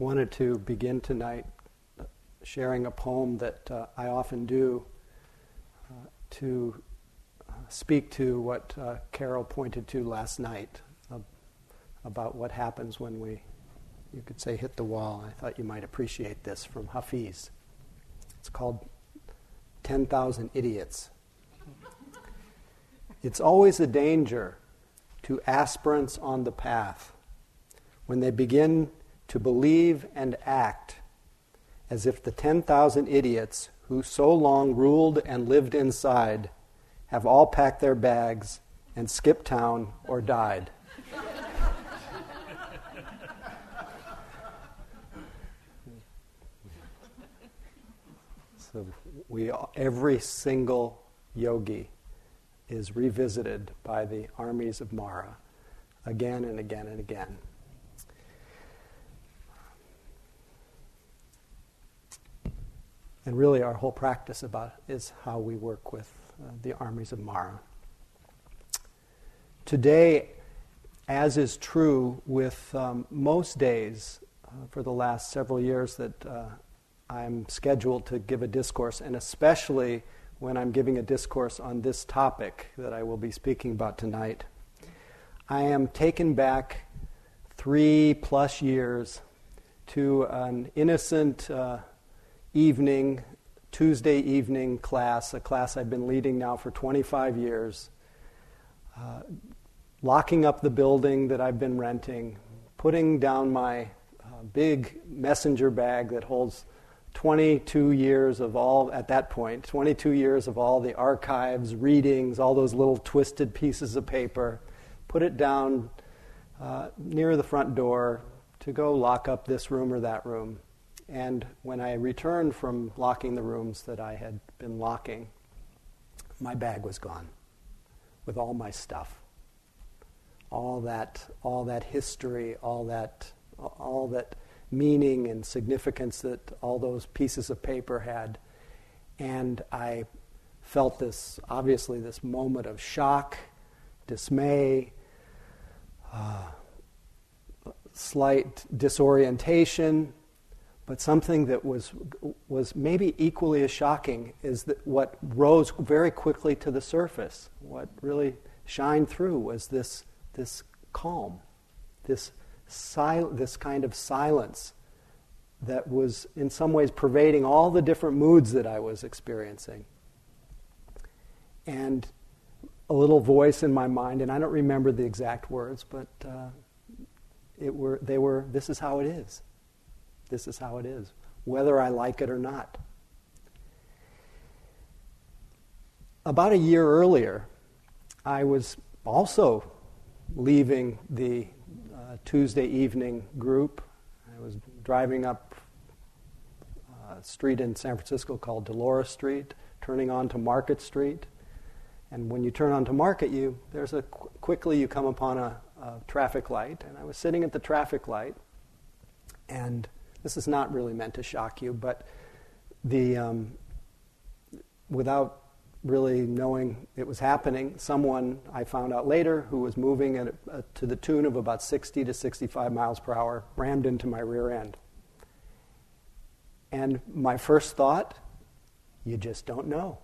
Wanted to begin tonight sharing a poem that uh, I often do uh, to uh, speak to what uh, Carol pointed to last night uh, about what happens when we, you could say, hit the wall. I thought you might appreciate this from Hafiz. It's called 10,000 Idiots. It's always a danger to aspirants on the path when they begin to believe and act as if the 10,000 idiots who so long ruled and lived inside have all packed their bags and skipped town or died. so we every single yogi is revisited by the armies of Mara again and again and again. And really, our whole practice about is how we work with uh, the armies of Mara. Today, as is true with um, most days uh, for the last several years that uh, I'm scheduled to give a discourse, and especially when I'm giving a discourse on this topic that I will be speaking about tonight, I am taken back three plus years to an innocent uh, evening, Tuesday evening class, a class I've been leading now for 25 years, uh, locking up the building that I've been renting, putting down my uh, big messenger bag that holds 22 years of all, at that point, 22 years of all the archives, readings, all those little twisted pieces of paper, put it down uh, near the front door to go lock up this room or that room. And when I returned from locking the rooms that I had been locking, my bag was gone with all my stuff. All that, all that history, all that, all that meaning and significance that all those pieces of paper had. And I felt this, obviously, this moment of shock, dismay, uh, slight disorientation, but something that was, was maybe equally as shocking is that what rose very quickly to the surface, what really shined through was this, this calm, this, sil- this kind of silence that was in some ways pervading all the different moods that I was experiencing. And a little voice in my mind, and I don't remember the exact words, but uh, it were, they were, this is how it is. This is how it is, whether I like it or not. About a year earlier, I was also leaving the uh, Tuesday evening group. I was driving up a street in San Francisco called Dolores Street, turning onto Market Street. And when you turn onto Market, you there's a quickly you come upon a, a traffic light. And I was sitting at the traffic light, and this is not really meant to shock you, but the, um, without really knowing it was happening, someone I found out later who was moving at, uh, to the tune of about 60 to 65 miles per hour rammed into my rear end. And my first thought, you just don't know.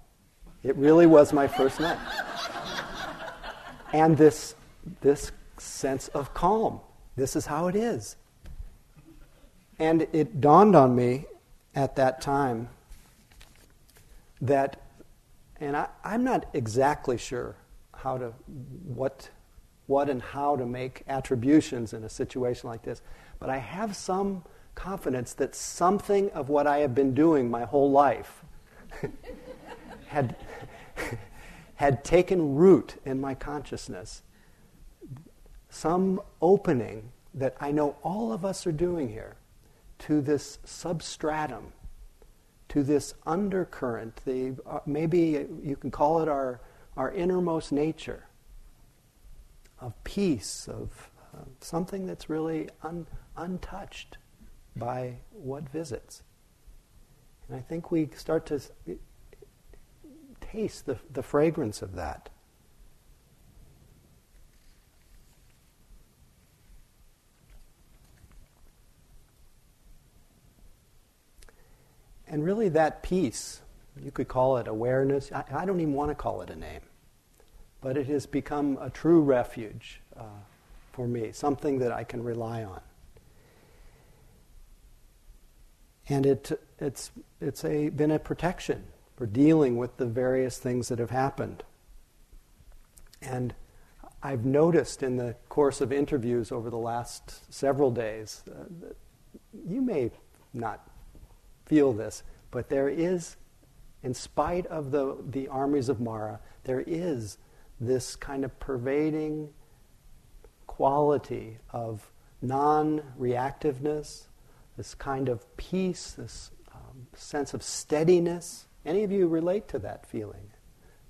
It really was my first night. and this, this sense of calm. This is how it is. And it dawned on me at that time that, and I, am not exactly sure how to, what, what and how to make attributions in a situation like this, but I have some confidence that something of what I have been doing my whole life had, had taken root in my consciousness. Some opening that I know all of us are doing here to this substratum, to this undercurrent, the, uh, maybe you can call it our, our innermost nature of peace, of uh, something that's really un, untouched by what visits. And I think we start to taste the, the fragrance of that. And really, that peace, you could call it awareness. I, I, don't even want to call it a name. But it has become a true refuge uh, for me, something that I can rely on. And it, it's, it's a, been a protection for dealing with the various things that have happened. And I've noticed in the course of interviews over the last several days, uh, that you may not feel this, but there is, in spite of the, the armies of Mara, there is this kind of pervading quality of non reactiveness, this kind of peace, this um, sense of steadiness. Any of you relate to that feeling?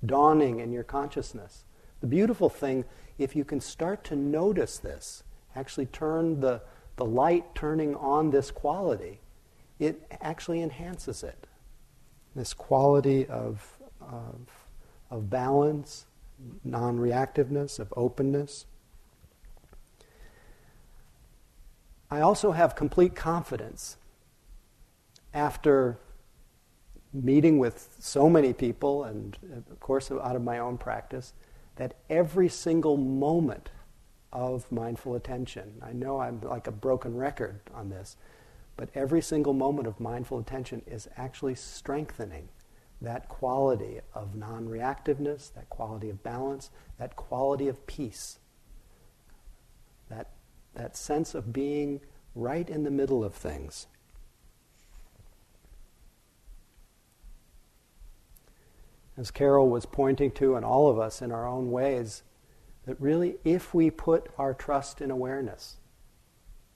Dawning in your consciousness. The beautiful thing, if you can start to notice this, actually turn the, the light turning on this quality, it actually enhances it. This quality of, of, of balance, non reactiveness, of openness. I also have complete confidence after meeting with so many people, and of course, out of my own practice, that every single moment of mindful attention, I know I'm like a broken record on this, but every single moment of mindful attention is actually strengthening that quality of non reactiveness, that quality of balance, that quality of peace, that, that sense of being right in the middle of things. as Carol was pointing to, and all of us in our own ways, that really, if we put our trust in awareness,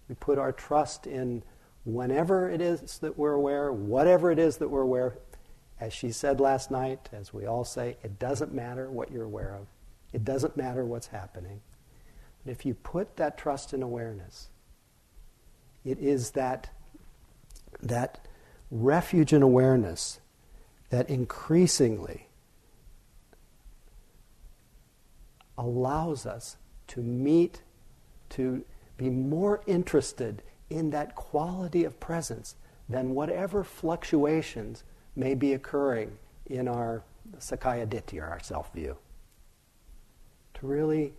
we put our trust in whenever it is that we're aware, whatever it is that we're aware, as she said last night, as we all say, it doesn't matter what you're aware of, it doesn't matter what's happening. But if you put that trust in awareness, it is that, that refuge in awareness that increasingly allows us to meet, to be more interested in that quality of presence than whatever fluctuations may be occurring in our Sakkaya Ditthi or our self view. To really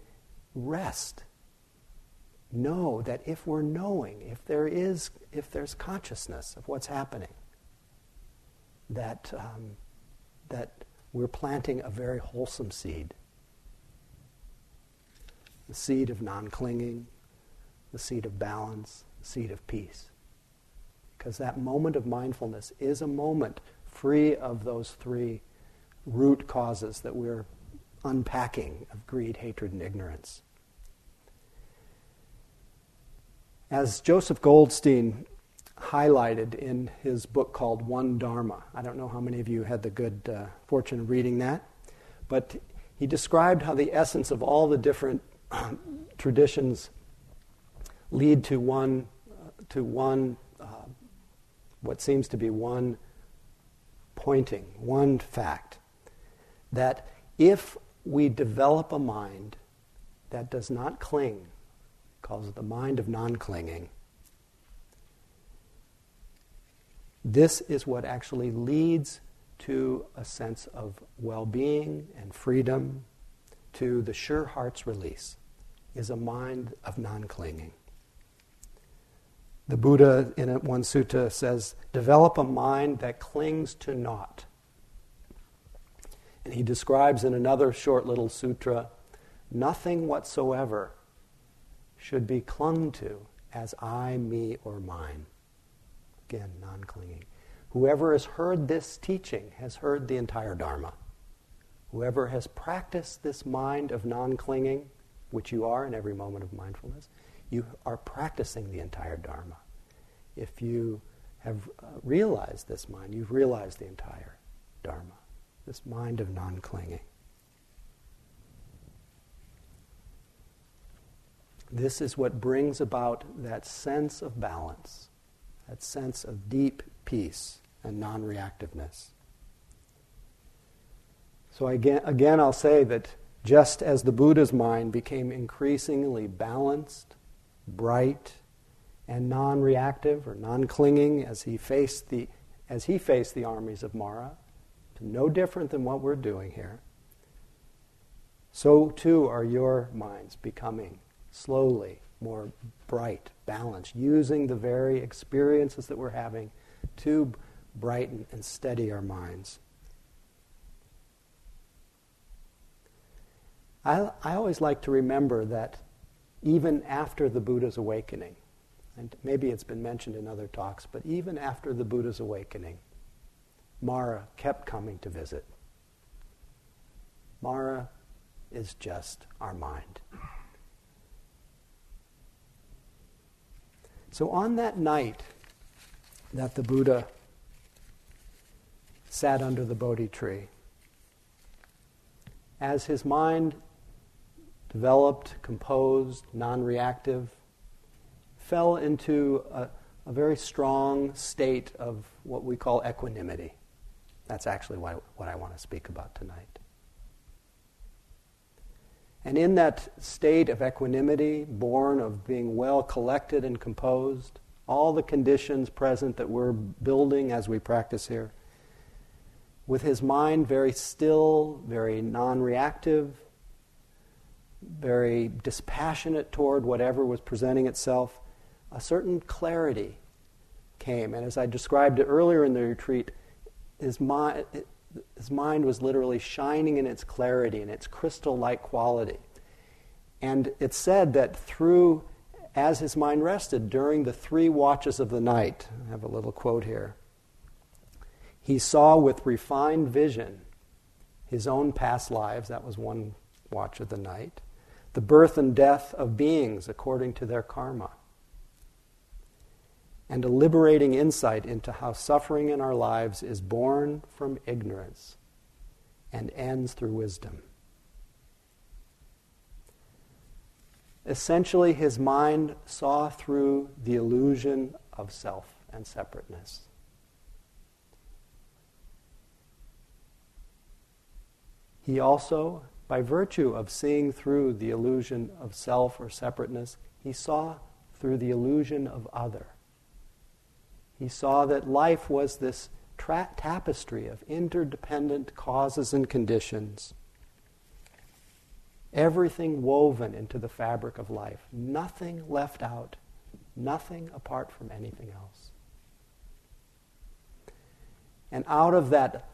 rest. Know that if we're knowing, if there is, if there's consciousness of what's happening, that, um, that we're planting a very wholesome seed the seed of non clinging, the seed of balance, seed of peace. Because that moment of mindfulness is a moment free of those three root causes that we're unpacking of greed, hatred, and ignorance. As Joseph Goldstein highlighted in his book called One Dharma, I don't know how many of you had the good uh, fortune of reading that, but he described how the essence of all the different traditions lead to one, to one, uh, what seems to be one pointing, one fact that if we develop a mind that does not cling, calls it the mind of non clinging, this is what actually leads to a sense of well being and freedom, to the sure heart's release is a mind of non clinging. The Buddha in one sutta says, develop a mind that clings to naught. And he describes in another short little sutra, nothing whatsoever should be clung to as I, me, or mine. Again, non clinging. Whoever has heard this teaching has heard the entire Dharma. Whoever has practiced this mind of non clinging which you are in every moment of mindfulness, you are practicing the entire Dharma. If you have uh, realized this mind, you've realized the entire Dharma, this mind of non clinging. This is what brings about that sense of balance, that sense of deep peace and non reactiveness. So, again, again, I'll say that just as the Buddha's mind became increasingly balanced, bright, and non reactive or non clinging as he faced the as he faced the armies of Mara, no different than what we're doing here, so too are your minds becoming slowly more bright, balanced, using the very experiences that we're having to brighten and steady our minds. I, I always like to remember that even after the Buddha's awakening, and maybe it's been mentioned in other talks, but even after the Buddha's awakening, Mara kept coming to visit. Mara is just our mind. So on that night that the Buddha sat under the Bodhi tree, as his mind developed, composed, non reactive, fell into a, a, very strong state of what we call equanimity. That's actually what, what I want to speak about tonight. And in that state of equanimity, born of being well collected and composed, all the conditions present that we're building as we practice here, with his mind very still, very non reactive, very dispassionate toward whatever was presenting itself, a certain clarity came. And as I described it earlier in the retreat, his mind, his mind was literally shining in its clarity and its crystal like quality. And it said that through, as his mind rested during the three watches of the night, I have a little quote here, he saw with refined vision his own past lives, that was one watch of the night, the birth and death of beings according to their karma, and a liberating insight into how suffering in our lives is born from ignorance and ends through wisdom. Essentially, his mind saw through the illusion of self and separateness. He also, by virtue of seeing through the illusion of self or separateness, he saw through the illusion of other. He saw that life was this tra- tapestry of interdependent causes and conditions Everything woven into the fabric of life. Nothing left out. Nothing apart from anything else. And out of that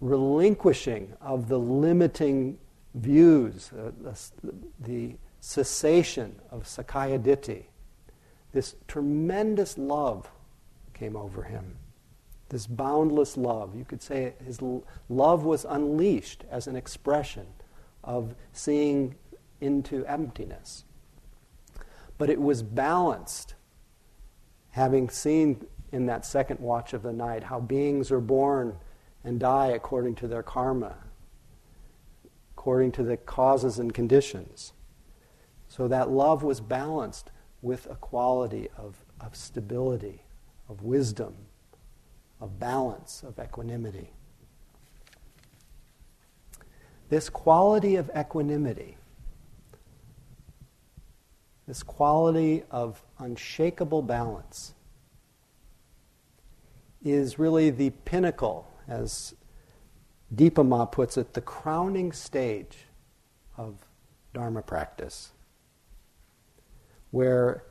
relinquishing of the limiting views, uh, the, the cessation of Sakkaya Ditthi, this tremendous love came over him. This boundless love. You could say his love was unleashed as an expression of seeing into emptiness. But it was balanced, having seen in that second watch of the night how beings are born and die according to their karma, according to the causes and conditions. So that love was balanced with a quality of, of stability, of wisdom, of balance, of equanimity. This quality of equanimity, this quality of unshakable balance, is really the pinnacle, as Dipa Ma puts it, the crowning stage of Dharma practice. Where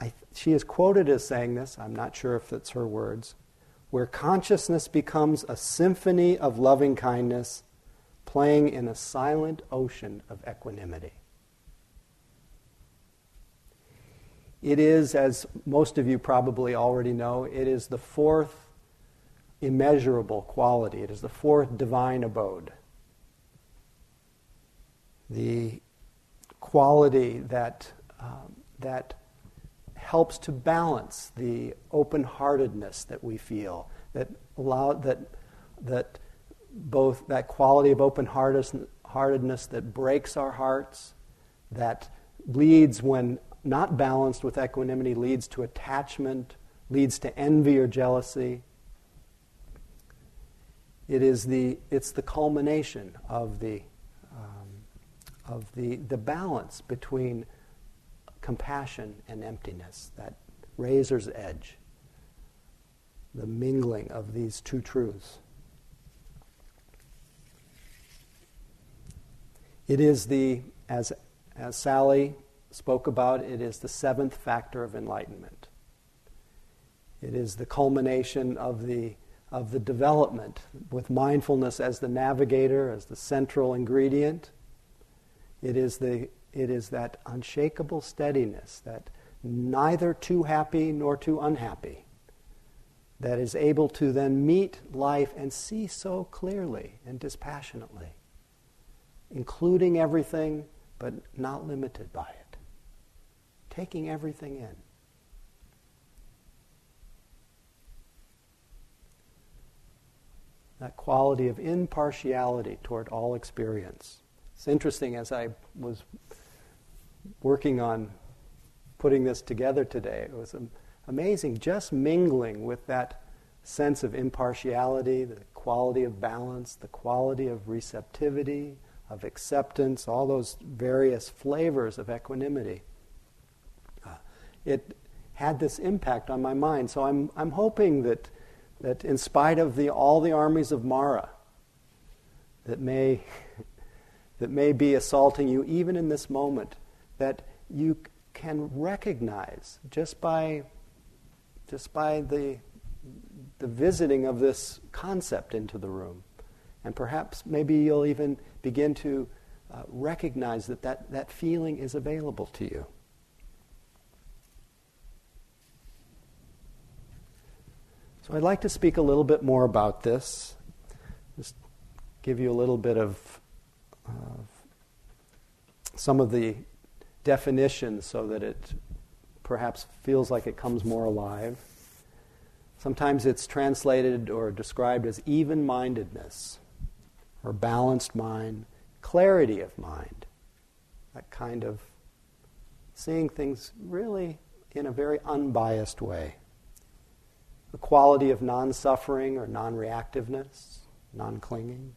I, she is quoted as saying this, I'm not sure if it's her words, where consciousness becomes a symphony of loving kindness playing in a silent ocean of equanimity. It is, as most of you probably already know, it is the fourth immeasurable quality. It is the fourth divine abode. The quality that, um, that helps to balance the open heartedness that we feel, that, allow, that, that both that quality of open heartedness that breaks our hearts, that leads, when not balanced with equanimity, leads to attachment, leads to envy or jealousy. It is the, it's the culmination of the, um, of the, the balance between compassion and emptiness, that razor's edge. the mingling of these two truths. It is the, as, as Sally spoke about, it is the seventh factor of enlightenment. It is the culmination of the, of the development with mindfulness as the navigator, as the central ingredient. It is, the, it is that unshakable steadiness, that neither too happy nor too unhappy, that is able to then meet life and see so clearly and dispassionately, including everything but not limited by it, taking everything in. That quality of impartiality toward all experience. It's interesting as I was working on putting this together today, it was amazing just mingling with that sense of impartiality, the quality of balance, the quality of receptivity, of acceptance, all those various flavors of equanimity. Uh, it had this impact on my mind. So I'm, I'm hoping that, that in spite of the, all the armies of Mara that may, that may be assaulting you, even in this moment, that you can recognize just by just by the, the visiting of this concept into the room. And perhaps maybe you'll even begin to uh, recognize that, that that feeling is available to you. So I'd like to speak a little bit more about this, just give you a little bit of uh, some of the definitions so that it perhaps feels like it comes more alive. Sometimes it's translated or described as even mindedness or balanced mind, clarity of mind, that kind of seeing things really in a very unbiased way. The quality of non suffering or non reactiveness, non clinging.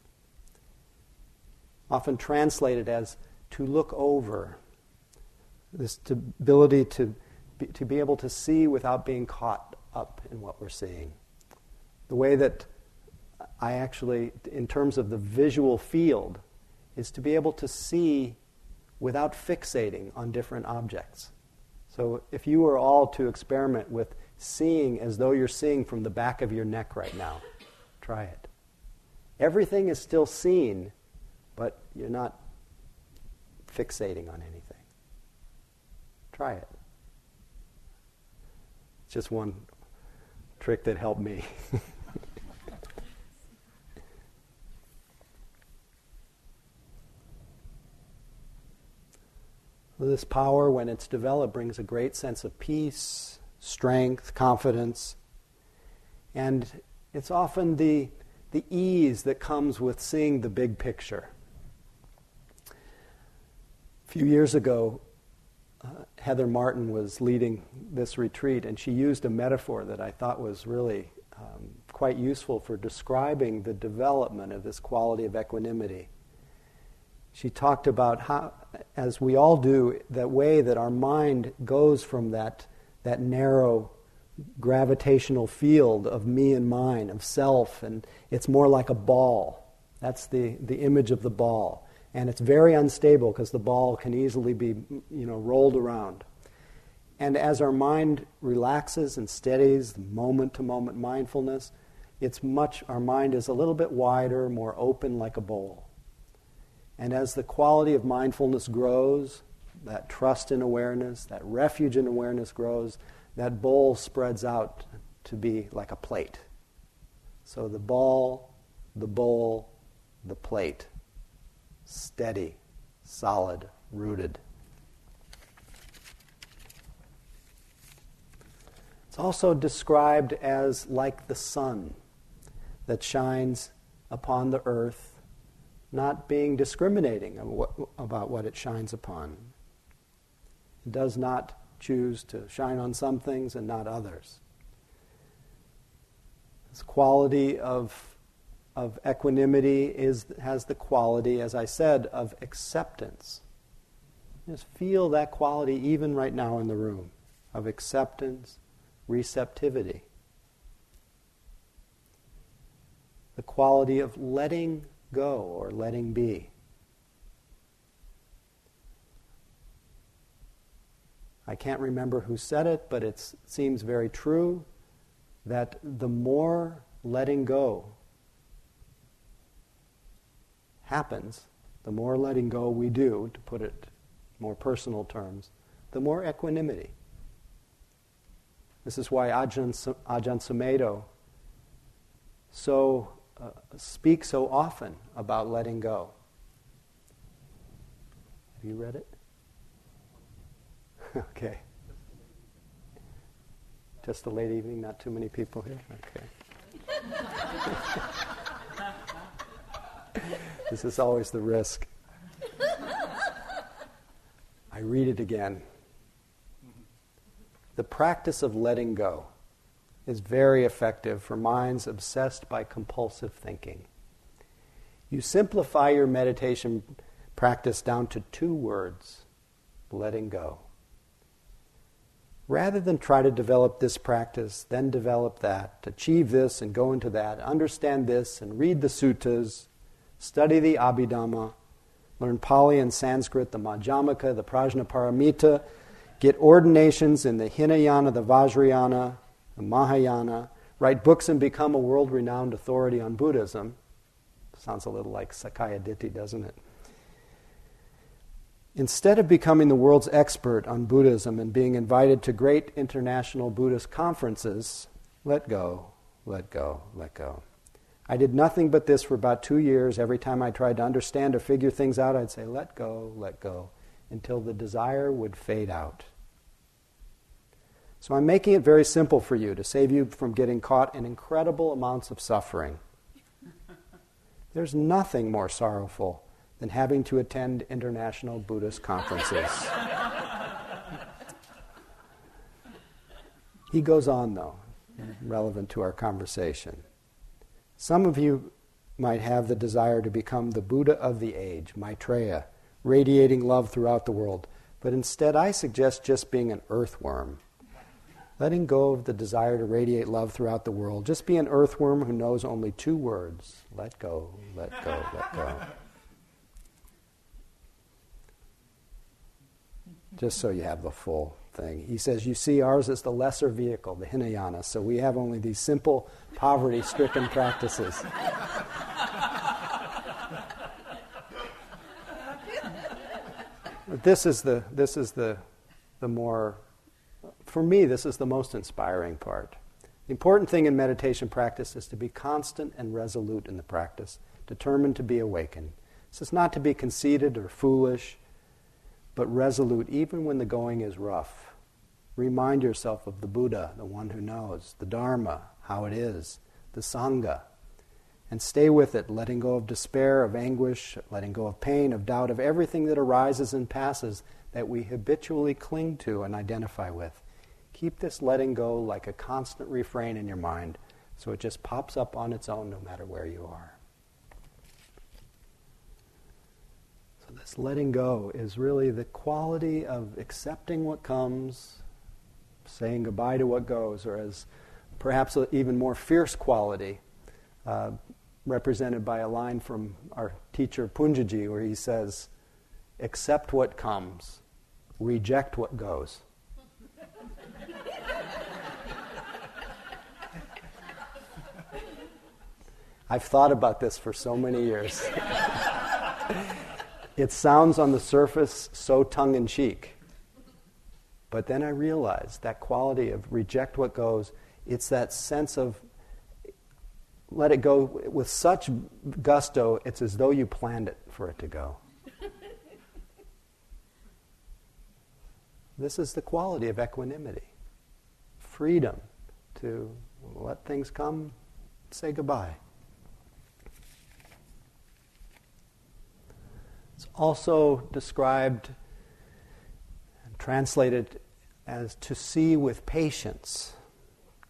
Often translated as to look over, this ability to be, to be able to see without being caught up in what we're seeing. The way that I actually, in terms of the visual field, is to be able to see without fixating on different objects. So if you were all to experiment with seeing as though you're seeing from the back of your neck right now, try it. Everything is still seen, but you're not fixating on anything. Try it It's just one trick that helped me. this power, when it's developed, brings a great sense of peace, strength, confidence. And it's often the, the ease that comes with seeing the big picture. A few years ago, uh, Heather Martin was leading this retreat, and she used a metaphor that I thought was really um, quite useful for describing the development of this quality of equanimity. She talked about how, as we all do, that way that our mind goes from that, that narrow gravitational field of me and mine, of self, and it's more like a ball. That's the, the image of the ball. And it's very unstable because the ball can easily be you know rolled around. And as our mind relaxes and steadies moment to moment mindfulness it's much our mind is a little bit wider more open like a bowl and as the quality of mindfulness grows that trust in awareness that refuge in awareness grows that bowl spreads out to be like a plate so the ball the bowl the plate steady, solid, rooted. It's also described as like the sun that shines upon the earth, not being discriminating about what it shines upon. It does not choose to shine on some things and not others. This quality of of equanimity is, has the quality, as I said, of acceptance. Just feel that quality even right now in the room of acceptance, receptivity. the quality of letting go or letting be. I can't remember who said it, but it seems very true that the more letting go happens, the more letting go we do, to put it more personal terms, the more equanimity. This is why Ajahn, Ajahn Sumedho so uh, speaks so often about letting go. Have you read it? okay. Just a late evening, not too many people here? Okay. this is always the risk. I read it again. The practice of letting go is very effective for minds obsessed by compulsive thinking. You simplify your meditation practice down to two words letting go. Rather than try to develop this practice, then develop that, achieve this and go into that, understand this and read the suttas, study the Abhidhamma, learn Pali and Sanskrit, the Madhyamaka, the Prajnaparamita, get ordinations in the Hinayana, the Vajrayana, the Mahayana, write books and become a world renowned authority on Buddhism. Sounds a little like Sakkaya Ditthi, doesn't it? Instead of becoming the world's expert on Buddhism and being invited to great international Buddhist conferences, let go, let go, let go. I did nothing but this for about two years. Every time I tried to understand or figure things out, I'd say, let go, let go, until the desire would fade out. So I'm making it very simple for you to save you from getting caught in incredible amounts of suffering. There's nothing more sorrowful than having to attend international Buddhist conferences. he goes on, though, relevant to our conversation. Some of you might have the desire to become the Buddha of the age, Maitreya, radiating love throughout the world. But instead, I suggest just being an earthworm, letting go of the desire to radiate love throughout the world. Just be an earthworm who knows only two words let go, let go, let go. just so you have the full thing. He says, You see, ours is the lesser vehicle, the Hinayana, so we have only these simple, poverty stricken practices. this is the, this is the, the more, for me, this is the most inspiring part. The important thing in meditation practice is to be constant and resolute in the practice, determined to be awakened. This is not to be conceited or foolish but resolute even when the going is rough. Remind yourself of the Buddha, the one who knows, the Dharma, how it is, the Sangha, and stay with it, letting go of despair, of anguish, letting go of pain, of doubt, of everything that arises and passes that we habitually cling to and identify with. Keep this letting go like a constant refrain in your mind so it just pops up on its own no matter where you are. So, this letting go is really the quality of accepting what comes, saying goodbye to what goes, or as perhaps an even more fierce quality, uh, represented by a line from our teacher Punjaji, where he says, Accept what comes, reject what goes. I've thought about this for so many years. It sounds on the surface so tongue in cheek. But then I realized that quality of reject what goes, it's that sense of let it go with such gusto, it's as though you planned it for it to go. This is the quality of equanimity freedom to let things come, say goodbye. It's also described and translated as to see with patience,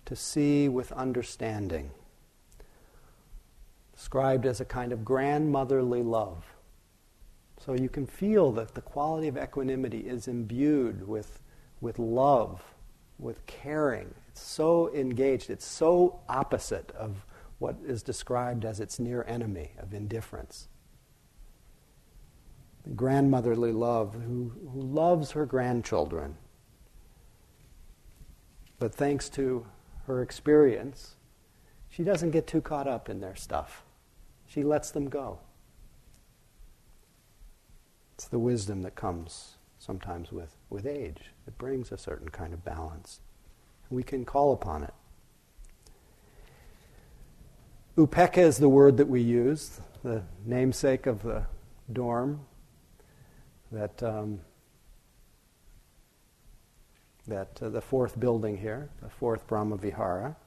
to see with understanding, described as a kind of grandmotherly love. So you can feel that the quality of equanimity is imbued with, with love, with caring. It's so engaged, it's so opposite of what is described as its near enemy of indifference. The grandmotherly love who, who loves her grandchildren. But thanks to her experience, she doesn't get too caught up in their stuff. She lets them go. It's the wisdom that comes sometimes with, with age. It brings a certain kind of balance. We can call upon it. Upekkha is the word that we use, the namesake of the dorm that, um, that uh, the fourth building here, the fourth Brahma Vihara.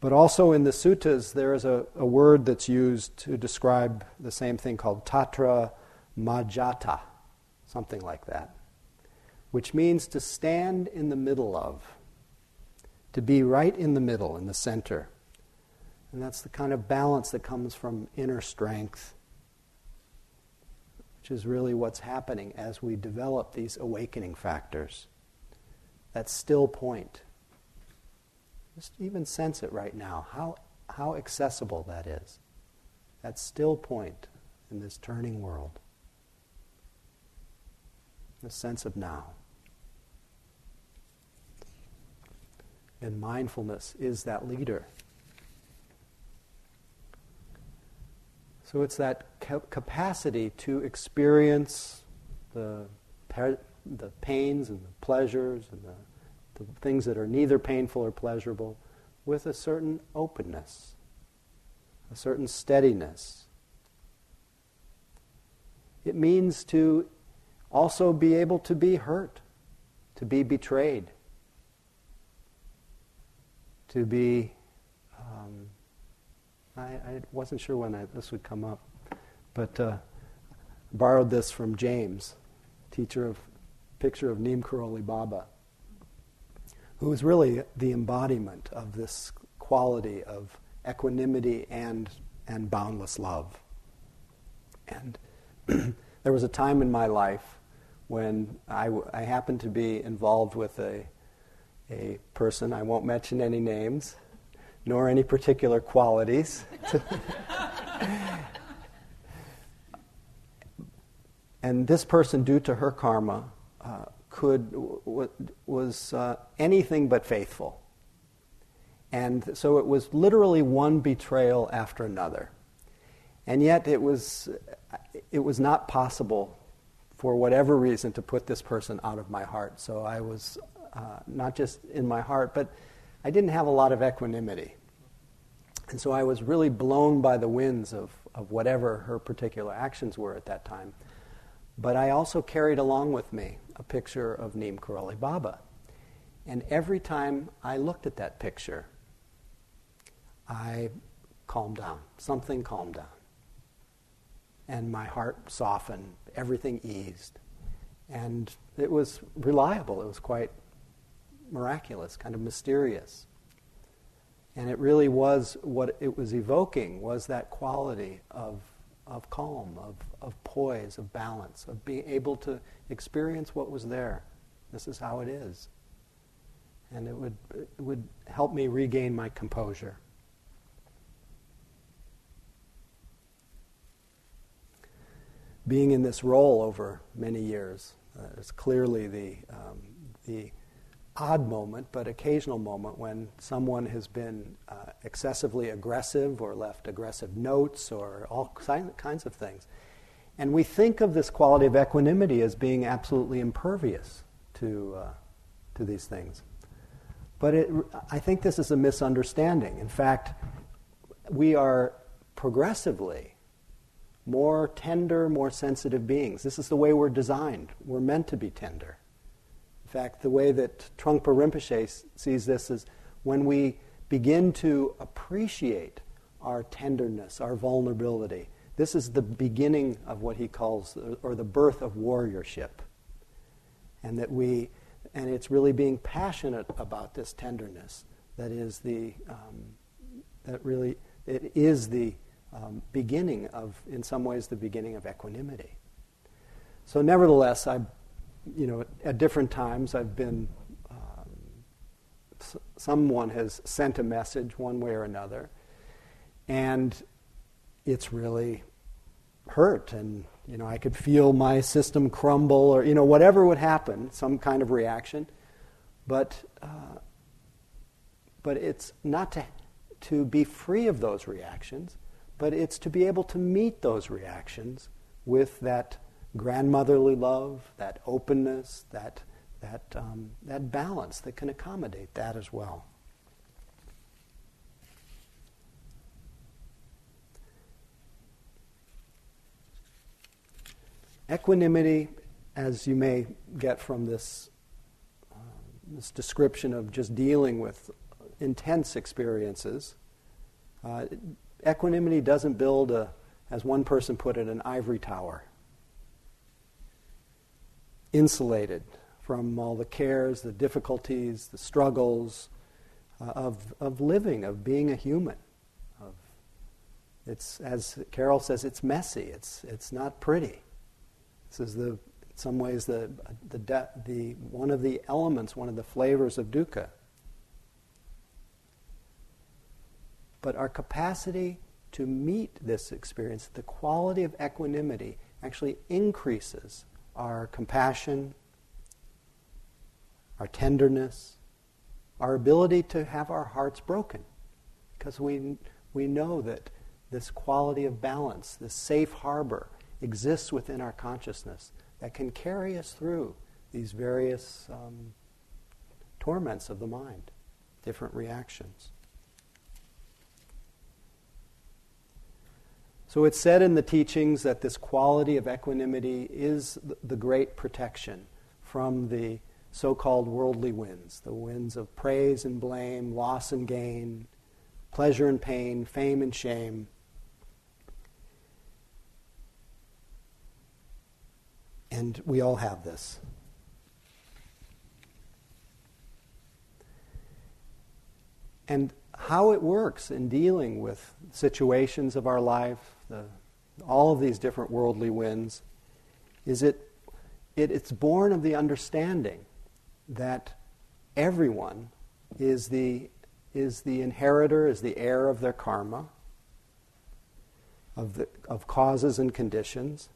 But also in the suttas, there is a, a word that's used to describe the same thing called tatra majjhata, something like that, which means to stand in the middle of, to be right in the middle, in the center. And that's the kind of balance that comes from inner strength, which is really what's happening as we develop these awakening factors. That still point just even sense it right now, how, how accessible that is. That still point in this turning world. The sense of now. And mindfulness is that leader. So it's that capacity to experience the, the pains and the pleasures and the the things that are neither painful or pleasurable, with a certain openness, a certain steadiness. It means to also be able to be hurt, to be betrayed, to be. Um, I, I, wasn't sure when I, this would come up, but uh, borrowed this from James, teacher of picture of Neem Karoli Baba who is really the embodiment of this quality of equanimity and, and boundless love. And there was a time in my life when I, w- I happened to be involved with a, a person, I won't mention any names, nor any particular qualities. and this person, due to her karma, uh, could was uh, anything but faithful. And so it was literally one betrayal after another. And yet it was, it was not possible, for whatever reason, to put this person out of my heart. So I was uh, not just in my heart, but I didn't have a lot of equanimity. And so I was really blown by the winds of, of whatever her particular actions were at that time. But I also carried along with me a picture of Neem Karoli Baba. And every time I looked at that picture, I calmed down. Something calmed down. And my heart softened. Everything eased. And it was reliable. It was quite miraculous, kind of mysterious. And it really was what it was evoking was that quality of of calm, of, of poise, of balance, of being able to experience what was there. This is how it is. And it would, it would help me regain my composure. Being in this role over many years uh, is clearly the, um, the odd moment, but occasional moment when someone has been uh, excessively aggressive or left aggressive notes or all kinds of things. And we think of this quality of equanimity as being absolutely impervious to, uh, to these things. But it, I think this is a misunderstanding. In fact, we are progressively more tender, more sensitive beings. This is the way we're designed. We're meant to be tender In fact, the way that Trungpa Rinpoche sees this is when we begin to appreciate our tenderness, our vulnerability, this is the beginning of what he calls, or the birth of warriorship. And that we, and it's really being passionate about this tenderness that is the, um, that really, it is the um, beginning of, in some ways, the beginning of equanimity. So, nevertheless, I you know, at different times I've been, um, someone has sent a message one way or another. and it's really hurt and you know i could feel my system crumble or you know whatever would happen some kind of reaction but uh, but it's not to to be free of those reactions but it's to be able to meet those reactions with that grandmotherly love that openness that that um, that balance that can accommodate that as well. Equanimity, as you may get from this, uh, this description of just dealing with intense experiences, uh, equanimity doesn't build a, as one person put it, an ivory tower. Insulated from all the cares, the difficulties, the struggles uh, of, of living, of being a human. Of, it's, as Carol says, it's messy, it's, it's not pretty. This is the, in some ways, the, the, de- the, one of the elements, one of the flavors of dukkha. But our capacity to meet this experience, the quality of equanimity, actually increases our compassion, our tenderness, our ability to have our hearts broken. Because we, we know that this quality of balance, this safe harbor, exists within our consciousness that can carry us through these various um, torments of the mind, different reactions. So it's said in the teachings that this quality of equanimity is the great protection from the so called worldly winds the winds of praise and blame, loss and gain, pleasure and pain, fame and shame. And we all have this. And how it works in dealing with situations of our life, the, all of these different worldly winds, is it, it it's born of the understanding that everyone is the, is the inheritor, is the heir of their karma, of, the, of causes and conditions,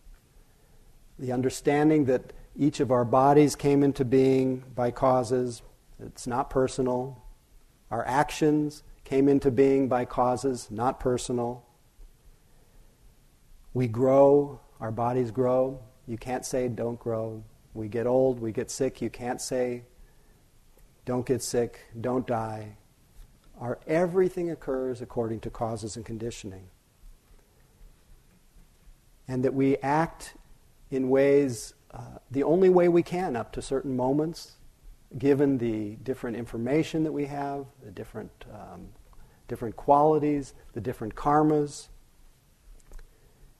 the understanding that each of our bodies came into being by causes, it's not personal. Our actions came into being by causes, not personal. We grow, our bodies grow. You can't say don't grow. We get old, we get sick. You can't say don't get sick, don't die. Our everything occurs according to causes and conditioning. And that we act in ways, uh, the only way we can up to certain moments, given the different information that we have, the different, um, different qualities, the different karmas.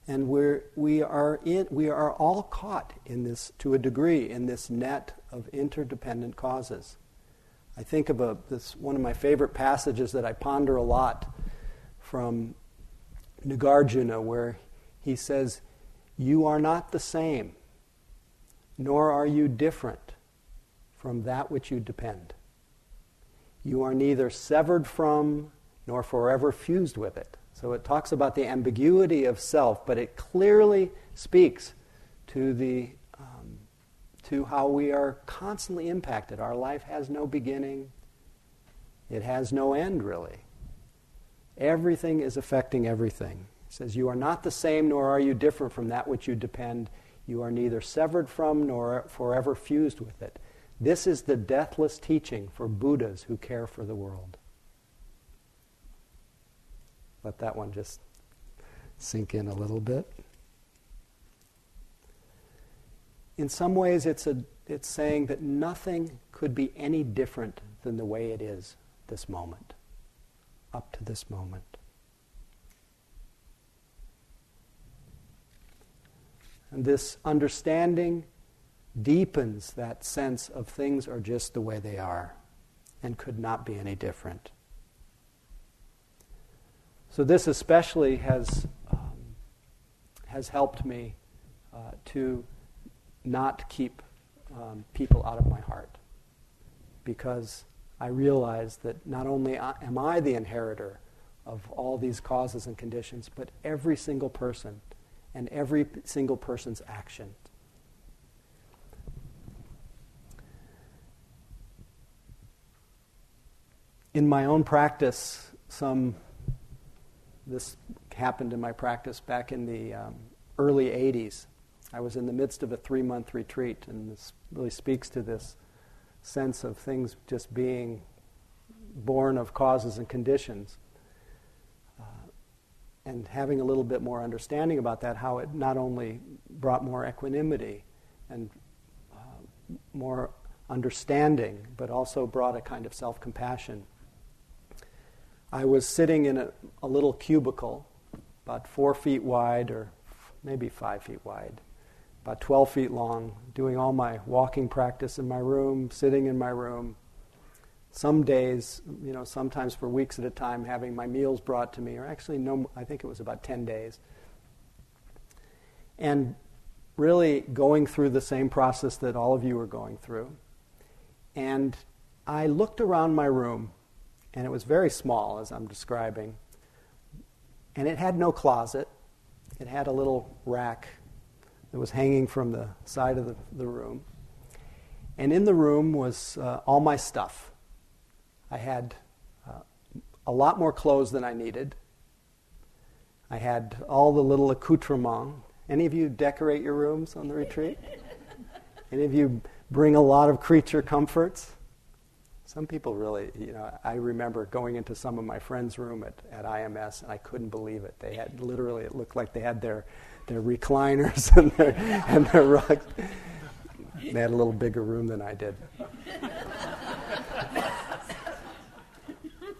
And we're, we, are in, we are all caught in this, to a degree, in this net of interdependent causes. I think of a, this, one of my favorite passages that I ponder a lot from Nagarjuna, where he says, you are not the same, nor are you different from that which you depend. You are neither severed from nor forever fused with it. So it talks about the ambiguity of self, but it clearly speaks to the um, to how we are constantly impacted. Our life has no beginning; it has no end, really. Everything is affecting everything. It says, You are not the same, nor are you different from that which you depend. You are neither severed from nor forever fused with it. This is the deathless teaching for Buddhas who care for the world. Let that one just sink in a little bit. In some ways, it's, a, it's saying that nothing could be any different than the way it is this moment, up to this moment. And this understanding deepens that sense of things are just the way they are and could not be any different. So, this especially has, um, has helped me uh, to not keep um, people out of my heart because I realize that not only am I the inheritor of all these causes and conditions, but every single person and every single person's action. In my own practice, some this happened in my practice back in the um, early 80s. I was in the midst of a three month retreat, and this really speaks to this sense of things just being born of causes and conditions. Uh, and having a little bit more understanding about that, how it not only brought more equanimity and uh, more understanding, but also brought a kind of self compassion. I was sitting in a, a little cubicle, about four feet wide, or maybe five feet wide, about 12 feet long, doing all my walking practice in my room, sitting in my room. Some days, you know, sometimes for weeks at a time, having my meals brought to me, or actually, no, I think it was about 10 days. And really going through the same process that all of you are going through. And I looked around my room and it was very small, as I'm describing. And it had no closet, it had a little rack that was hanging from the side of the, the room. And in the room was uh, all my stuff. I had uh, a lot more clothes than I needed. I had all the little accoutrements. Any of you decorate your rooms on the retreat? Any of you bring a lot of creature comforts? Some people really, you know, I remember going into some of my friends' room at, at IMS and I couldn't believe it. They had literally, it looked like they had their, their recliners and their, and their rugs. They had a little bigger room than I did.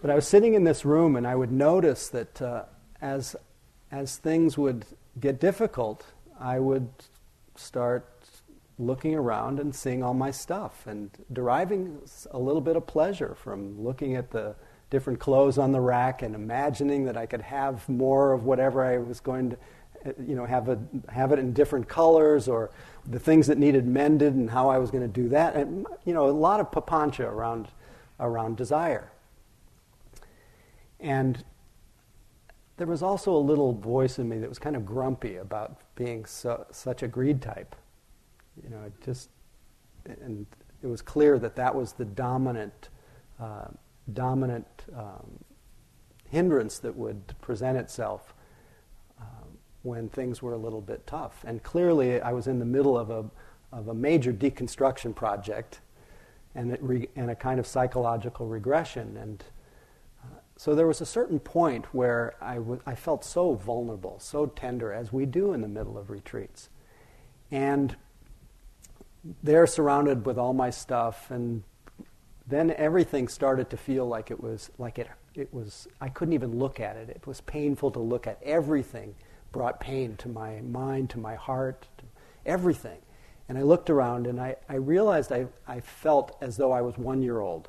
but I was sitting in this room and I would notice that uh, as, as things would get difficult, I would start looking around and seeing all my stuff and deriving a little bit of pleasure from looking at the different clothes on the rack and imagining that I could have more of whatever I was going to, eh, you know, have, a, have it in different colors or the things that needed mended and how I was going to do that. And, you know, a lot of papancha around, around desire. And there was also a little voice in me that was kind of grumpy about being so, such a greed type. You know, it just, and it was clear that that was the dominant, uh, dominant um, hindrance that would present itself uh, when things were a little bit tough. And clearly, I was in the middle of a, of a major deconstruction project and, re- and a kind of psychological regression. And uh, so there was a certain point where I, w- I felt so vulnerable, so tender, as we do in the middle of retreats. And there surrounded with all my stuff and then everything started to feel like it was like it it was I couldn't even look at it. It was painful to look at. Everything brought pain to my mind, to my heart, to everything. And I looked around and I, I realized I, I felt as though I was one year old.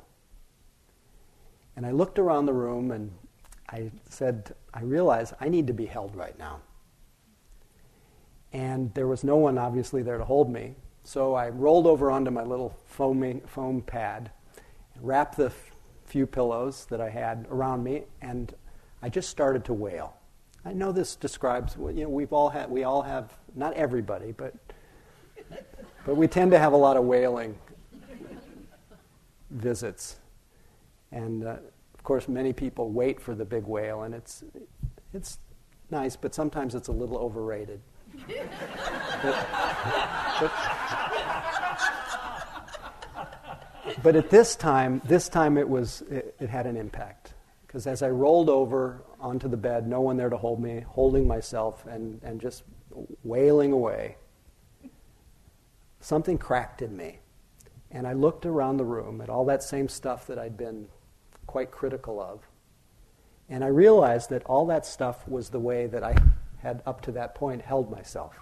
And I looked around the room and I said, I realize I need to be held right now. And there was no one obviously there to hold me. So I rolled over onto my little foaming, foam pad, wrapped the f- few pillows that I had around me, and I just started to wail. I know this describes, you know, we've all had, we all have, not everybody, but, but we tend to have a lot of wailing visits. And uh, of course, many people wait for the big wail, and it's, it's nice, but sometimes it's a little overrated but, but, but, at this time, this time it was it, it had an impact because as I rolled over onto the bed, no one there to hold me, holding myself and, and just wailing away, something cracked in me. And I looked around the room at all that same stuff that I'd been quite critical of. And I realized that all that stuff was the way that I had up to that point held myself.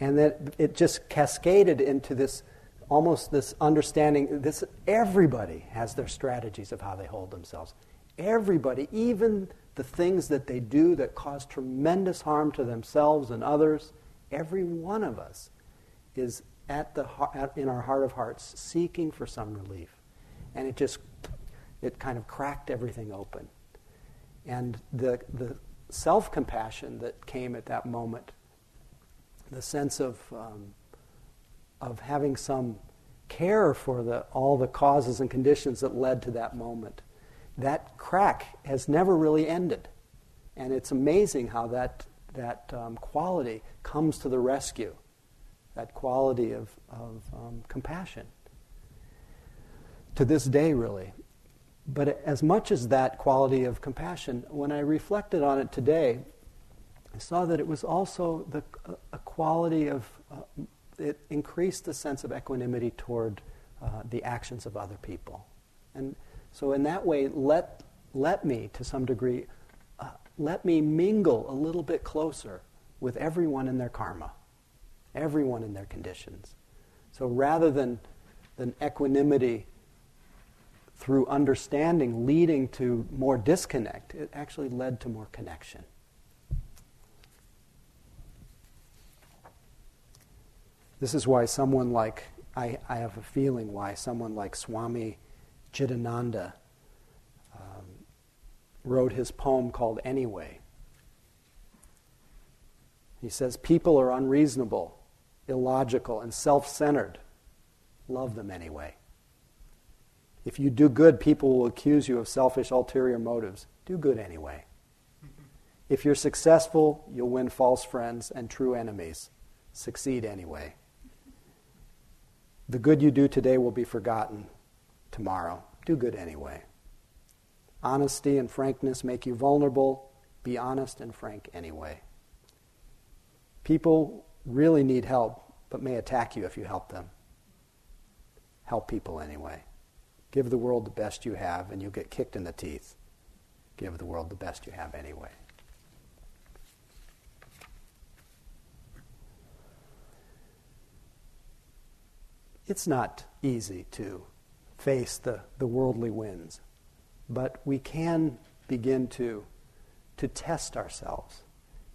And that it just cascaded into this almost this understanding this everybody has their strategies of how they hold themselves. Everybody, even the things that they do that cause tremendous harm to themselves and others, every one of us is at the in our heart of hearts seeking for some relief. And it just it kind of cracked everything open. And the, the self compassion that came at that moment, the sense of, um, of having some care for the, all the causes and conditions that led to that moment, that crack has never really ended. And it's amazing how that, that um, quality comes to the rescue, that quality of, of um, compassion. To this day, really. But as much as that quality of compassion, when I reflected on it today, I saw that it was also the, a quality of, uh, it increased the sense of equanimity toward uh, the actions of other people. And so, in that way, let, let me, to some degree, uh, let me mingle a little bit closer with everyone in their karma, everyone in their conditions. So, rather than, than equanimity through understanding leading to more disconnect, it actually led to more connection. This is why someone like, I, I have a feeling why someone like Swami Chidananda um, wrote his poem called Anyway. He says, People are unreasonable, illogical, and self centered. Love them anyway. If you do good, people will accuse you of selfish, ulterior motives. Do good anyway. If you're successful, you'll win false friends and true enemies. Succeed anyway. The good you do today will be forgotten tomorrow. Do good anyway. Honesty and frankness make you vulnerable. Be honest and frank anyway. People really need help, but may attack you if you help them. Help people anyway. Give the world the best you have, and you'll get kicked in the teeth. Give the world the best you have anyway. It's not easy to face the, the worldly winds, but we can begin to, to test ourselves,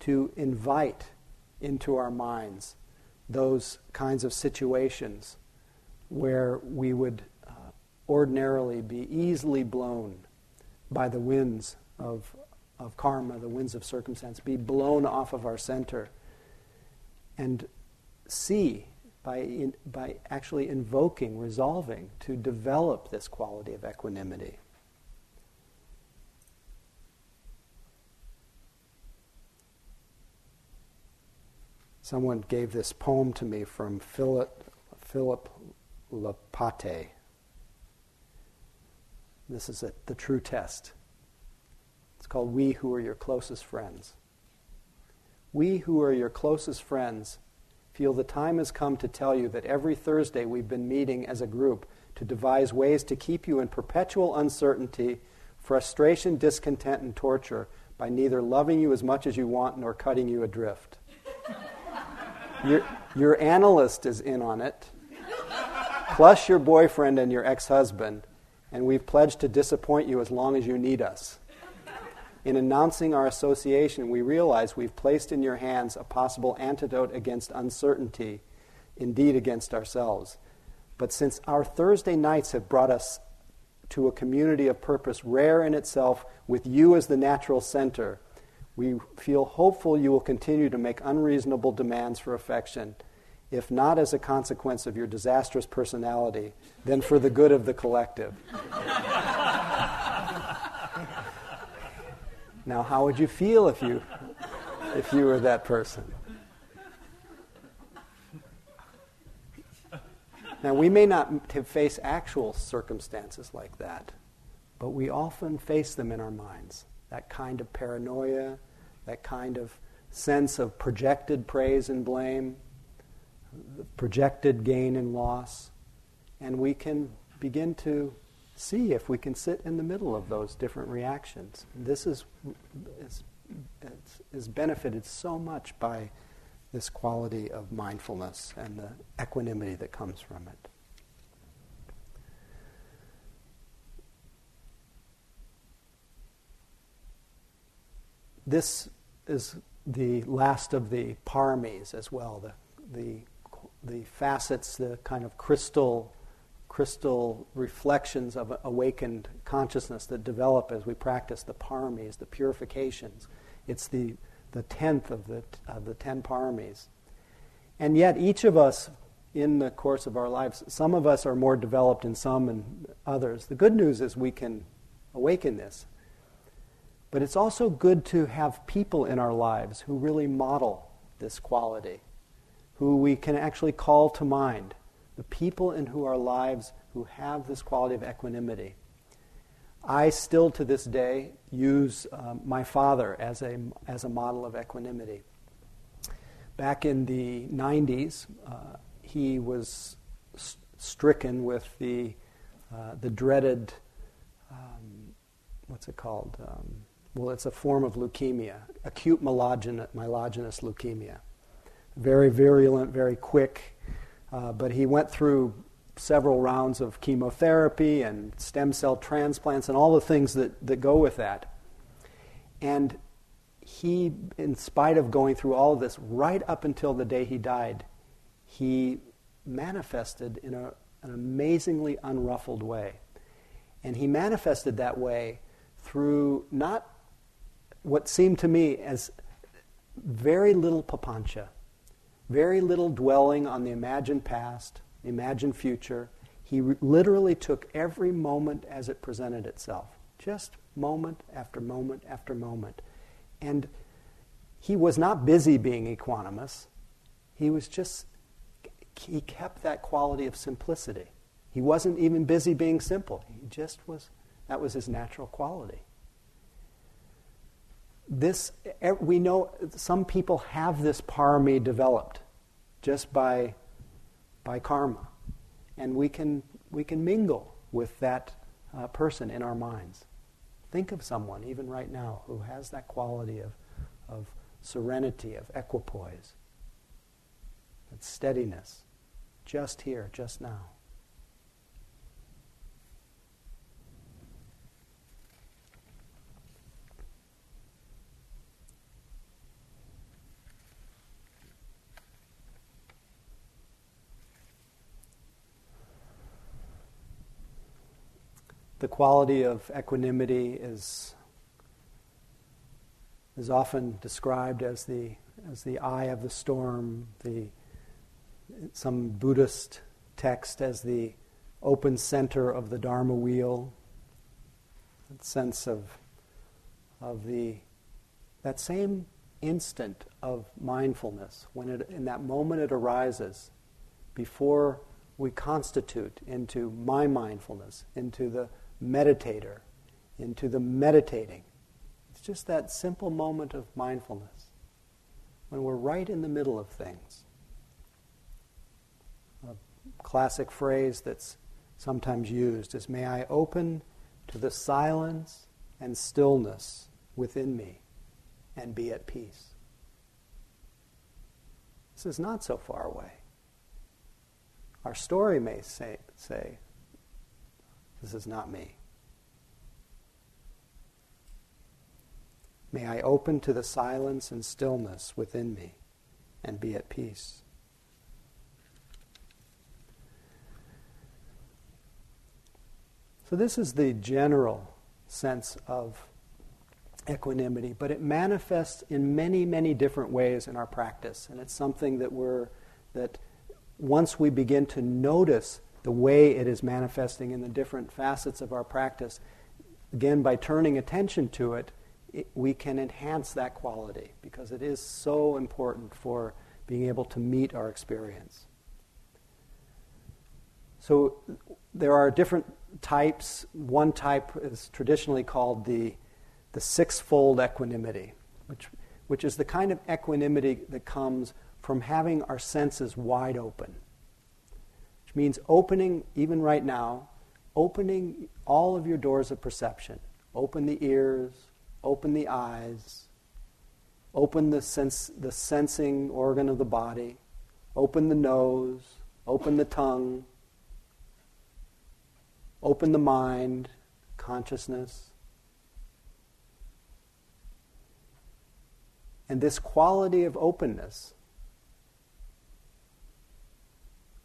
to invite into our minds those kinds of situations where we would uh, ordinarily be easily blown by the winds of, of karma, the winds of circumstance, be blown off of our center, and see by, in, by actually invoking, resolving to develop this quality of equanimity. Someone gave this poem to me from Philip, Philip Lopate. This is a, the true test. It's called We Who Are Your Closest Friends. We who are your closest friends feel the time has come to tell you that every Thursday we've been meeting as a group to devise ways to keep you in perpetual uncertainty, frustration, discontent, and torture by neither loving you as much as you want nor cutting you adrift. your, your analyst is in on it, plus your boyfriend and your ex husband and we've pledged to disappoint you as long as you need us. In announcing our association, we realize we've placed in your hands a possible antidote against uncertainty, indeed against ourselves. But since our Thursday nights have brought us to a community of purpose rare in itself, with you as the natural center, we feel hopeful you will continue to make unreasonable demands for affection if not as a consequence of your disastrous personality, then for the good of the collective. now, how would you feel if you, if you were that person? Now, we may not face actual circumstances like that, but we often face them in our minds. That kind of paranoia, that kind of sense of projected praise and blame, projected gain and loss, and we can begin to see if we can sit in the middle of those different reactions. This is, is, is benefited so much by this quality of mindfulness and the equanimity that comes from it. This is the last of the paramis as well, the, the the facets, the kind of crystal crystal reflections of awakened consciousness that develop as we practice the paramis, the purifications. It's the, the tenth of the, of the ten paramis. And yet, each of us, in the course of our lives, some of us are more developed in some and others. The good news is we can awaken this. But it's also good to have people in our lives who really model this quality, who we can actually call to mind the people in who our lives who have this quality of equanimity. I still to this day use um, my father as a, as a model of equanimity. Back in the 90s, uh, he was st- stricken with the, uh, the dreaded, um, what's it called? Um, well, it's a form of leukemia, acute myelogenous, myelogenous leukemia. Very virulent, very quick, uh, but he went through several rounds of chemotherapy and stem cell transplants and all the things that, that go with that. And he, in spite of going through all of this, right up until the day he died, he manifested in a, an amazingly unruffled way. And he manifested that way through not what seemed to me as very little papancha very little dwelling on the imagined past, the imagined future. He re- literally took every moment as it presented itself, just moment after moment after moment. And he was not busy being equanimous. He was just, he kept that quality of simplicity. He wasn't even busy being simple. He just was, that was his natural quality this we know some people have this parami developed just by by karma. And we can we can mingle with that uh, person in our minds. Think of someone even right now who has that quality of of serenity of equipoise that steadiness just here just now the quality of equanimity is, is often described as the, as the eye of the storm, the, some Buddhist text as the open center of the Dharma wheel, that sense of, of the, that same instant of mindfulness, when it, in that moment it arises, before we constitute into my mindfulness, into the meditator into the meditating. It's just that simple moment of mindfulness when we're right in the middle of things. A classic phrase that's sometimes used is May I open to the silence and stillness within me and be at peace. This is not so far away. Our story may say, say this is not me. May I open to the silence and stillness within me and be at peace. So, this is the general sense of equanimity, but it manifests in many, many different ways in our practice. And it's something that we're, that once we begin to notice the way it is manifesting in the different facets of our practice, again, by turning attention to it, it, we can enhance that quality because it is so important for being able to meet our experience. So there are different types. One type is traditionally called the, the sixfold equanimity, which, which is the kind of equanimity that comes from having our senses wide open which means opening, even right now, opening all of your doors of perception. Open the ears, open the eyes, open the, sense, the sensing organ of the body, open the nose, open the tongue, open the mind, consciousness. And this quality of openness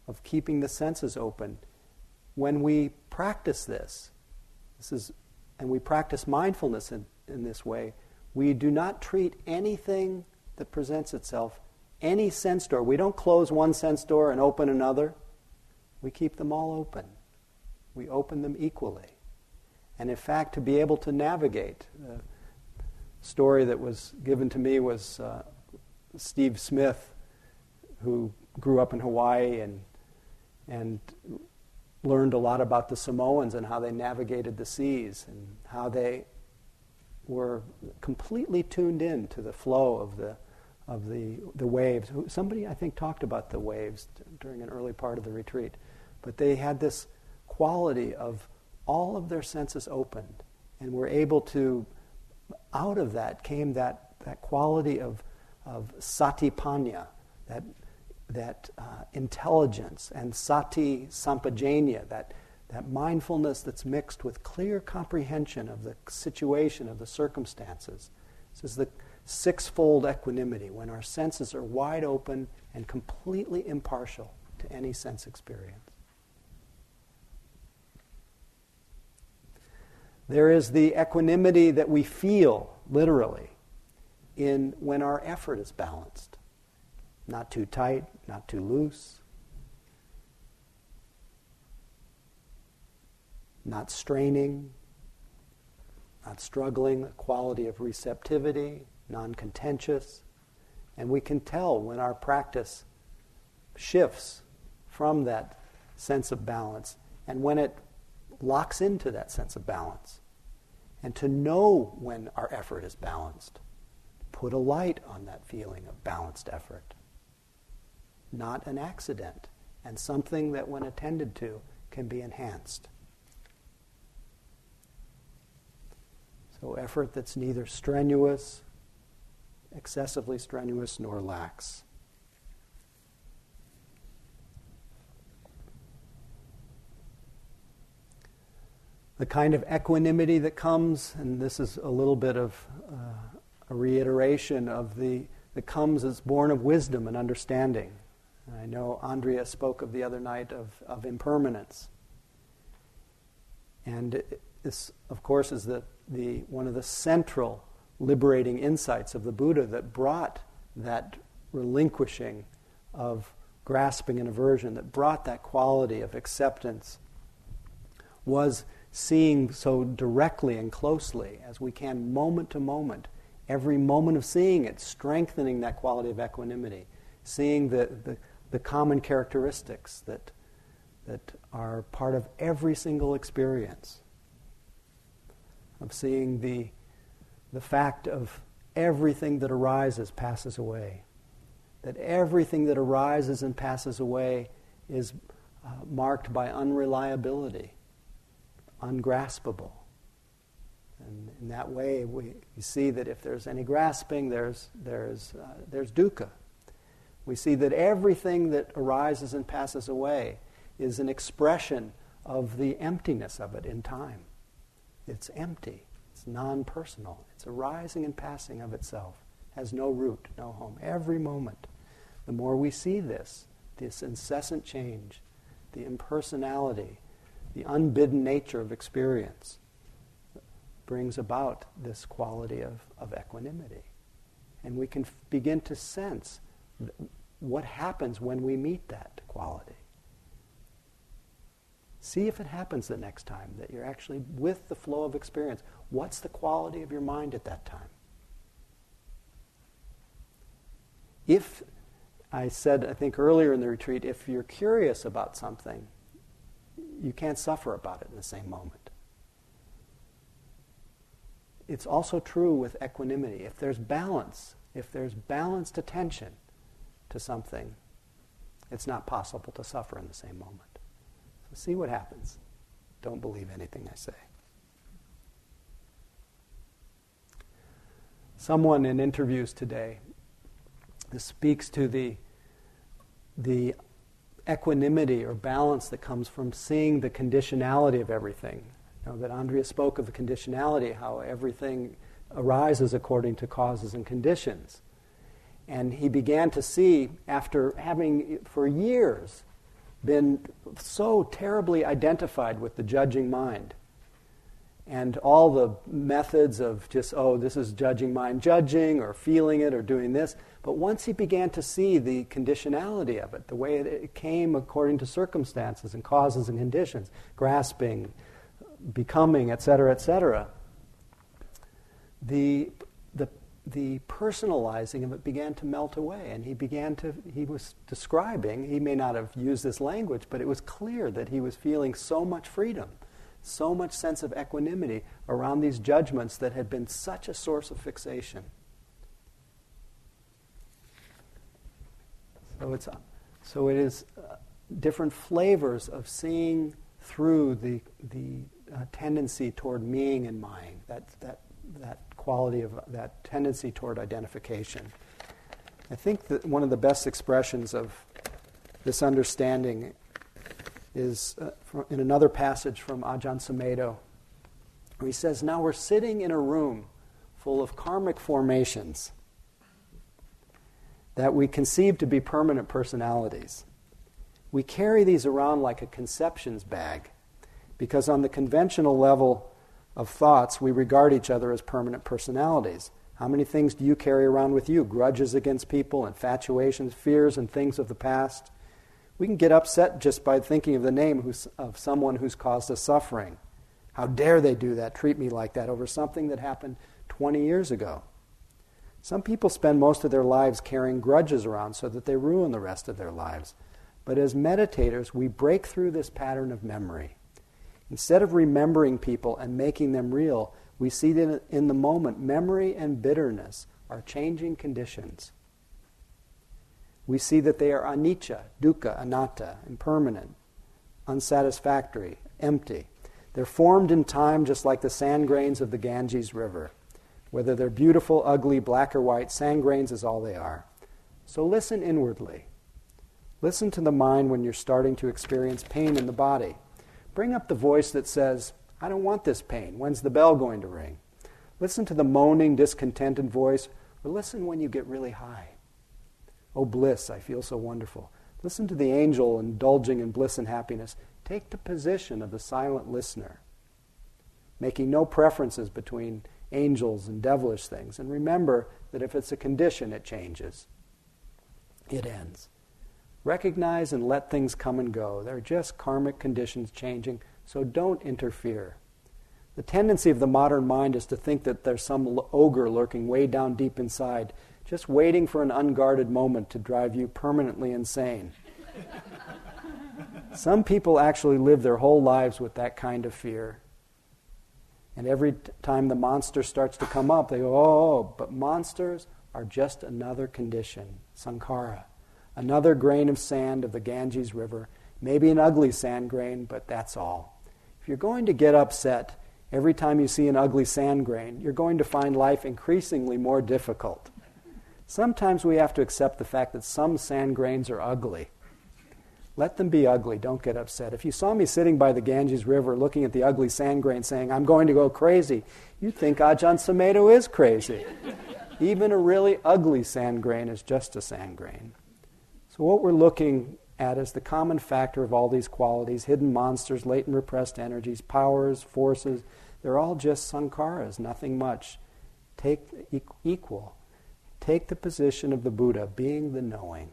of keeping the senses open when we practice this, this is, and we practice mindfulness in, in this way, we do not treat anything that presents itself, any sense door. We don't close one sense door and open another. We keep them all open. We open them equally. And in fact, to be able to navigate, the story that was given to me was uh, Steve Smith, who grew up in Hawaii and, and learned a lot about the Samoans and how they navigated the seas and how they were completely tuned in to the flow of the of the the waves. Somebody I think talked about the waves during an early part of the retreat, but they had this quality of all of their senses opened, and were able to. Out of that came that that quality of of satipanya, that that uh, intelligence, and sati sampajanya, that, that mindfulness that's mixed with clear comprehension of the situation, of the circumstances. This is the sixfold equanimity, when our senses are wide open and completely impartial to any sense experience. There is the equanimity that we feel, literally, in when our effort is balanced. Not too tight, not too loose. Not straining, not struggling, a quality of receptivity, non contentious. And we can tell when our practice shifts from that sense of balance and when it locks into that sense of balance. And to know when our effort is balanced, put a light on that feeling of balanced effort not an accident, and something that, when attended to, can be enhanced. So, effort that's neither strenuous, excessively strenuous, nor lax. The kind of equanimity that comes, and this is a little bit of uh, a reiteration of the that comes as born of wisdom and understanding. I know Andrea spoke of the other night of, of impermanence. And this, of course, is the, the, one of the central liberating insights of the Buddha that brought that relinquishing of grasping and aversion, that brought that quality of acceptance, was seeing so directly and closely as we can, moment to moment, every moment of seeing it, strengthening that quality of equanimity, seeing the, the, the common characteristics that, that are part of every single experience. Of seeing the, the fact of everything that arises passes away. That everything that arises and passes away is uh, marked by unreliability, ungraspable. And in that way, we, we see that if there's any grasping, there's, there's, uh, there's dukkha, we see that everything that arises and passes away is an expression of the emptiness of it in time. It's empty, it's non personal, it's arising and passing of itself, has no root, no home. Every moment, the more we see this, this incessant change, the impersonality, the unbidden nature of experience, brings about this quality of, of equanimity. And we can f- begin to sense what happens when we meet that quality. See if it happens the next time that you're actually with the flow of experience. What's the quality of your mind at that time? If, I said, I think earlier in the retreat, if you're curious about something, you can't suffer about it in the same moment. It's also true with equanimity. If there's balance, if there's balanced attention, to something, it's not possible to suffer in the same moment. So see what happens. Don't believe anything I say. Someone in interviews today speaks to the, the equanimity or balance that comes from seeing the conditionality of everything. You know, that Andrea spoke of the conditionality, how everything arises according to causes and conditions. And he began to see, after having for years been so terribly identified with the judging mind and all the methods of just, oh, this is judging mind judging or feeling it or doing this. But once he began to see the conditionality of it, the way it came according to circumstances and causes and conditions, grasping, becoming, etc., etc., the, the, personalizing of it began to melt away. And he began to, he was describing, he may not have used this language, but it was clear that he was feeling so much freedom so much sense of equanimity around these judgments that had been such a source of fixation. So it's so it is uh, different flavors of seeing through the the uh, tendency toward meing and mying that that that quality of that tendency toward identification. I think that one of the best expressions of this understanding is uh, in another passage from Ajahn Sumedho, where he says, Now we're sitting in a room full of karmic formations that we conceive to be permanent personalities. We carry these around like a conceptions bag because, on the conventional level of thoughts, we regard each other as permanent personalities. How many things do you carry around with you? Grudges against people, infatuations, fears, and things of the past. We can get upset just by thinking of the name of someone who's caused us suffering. How dare they do that, treat me like that over something that happened 20 years ago? Some people spend most of their lives carrying grudges around so that they ruin the rest of their lives. But as meditators, we break through this pattern of memory. Instead of remembering people and making them real, we see that in the moment, memory and bitterness are changing conditions we see that they are anicca, dukkha, anatta, impermanent, unsatisfactory, empty. They're formed in time just like the sand grains of the Ganges River. Whether they're beautiful, ugly, black, or white, sand grains is all they are. So listen inwardly. Listen to the mind when you're starting to experience pain in the body. Bring up the voice that says, I don't want this pain. When's the bell going to ring? Listen to the moaning, discontented voice, or listen when you get really high. Oh, bliss, I feel so wonderful. Listen to the angel indulging in bliss and happiness. Take the position of the silent listener, making no preferences between angels and devilish things. And remember that if it's a condition, it changes, it ends. Recognize and let things come and go. They're just karmic conditions changing, so don't interfere. The tendency of the modern mind is to think that there's some ogre lurking way down deep inside just waiting for an unguarded moment to drive you permanently insane. Some people actually live their whole lives with that kind of fear. And every t- time the monster starts to come up, they go, oh, but monsters are just another condition, sankhara, another grain of sand of the Ganges River, maybe an ugly sand grain, but that's all. If you're going to get upset every time you see an ugly sand grain, you're going to find life increasingly more difficult. Sometimes we have to accept the fact that some sand grains are ugly. Let them be ugly. Don't get upset. If you saw me sitting by the Ganges River looking at the ugly sand grain saying, I'm going to go crazy, you'd think Ajahn Sumedho is crazy. Even a really ugly sand grain is just a sand grain. So, what we're looking at is the common factor of all these qualities hidden monsters, latent repressed energies, powers, forces. They're all just sankharas, nothing much. Take equal. Take the position of the Buddha, being the knowing.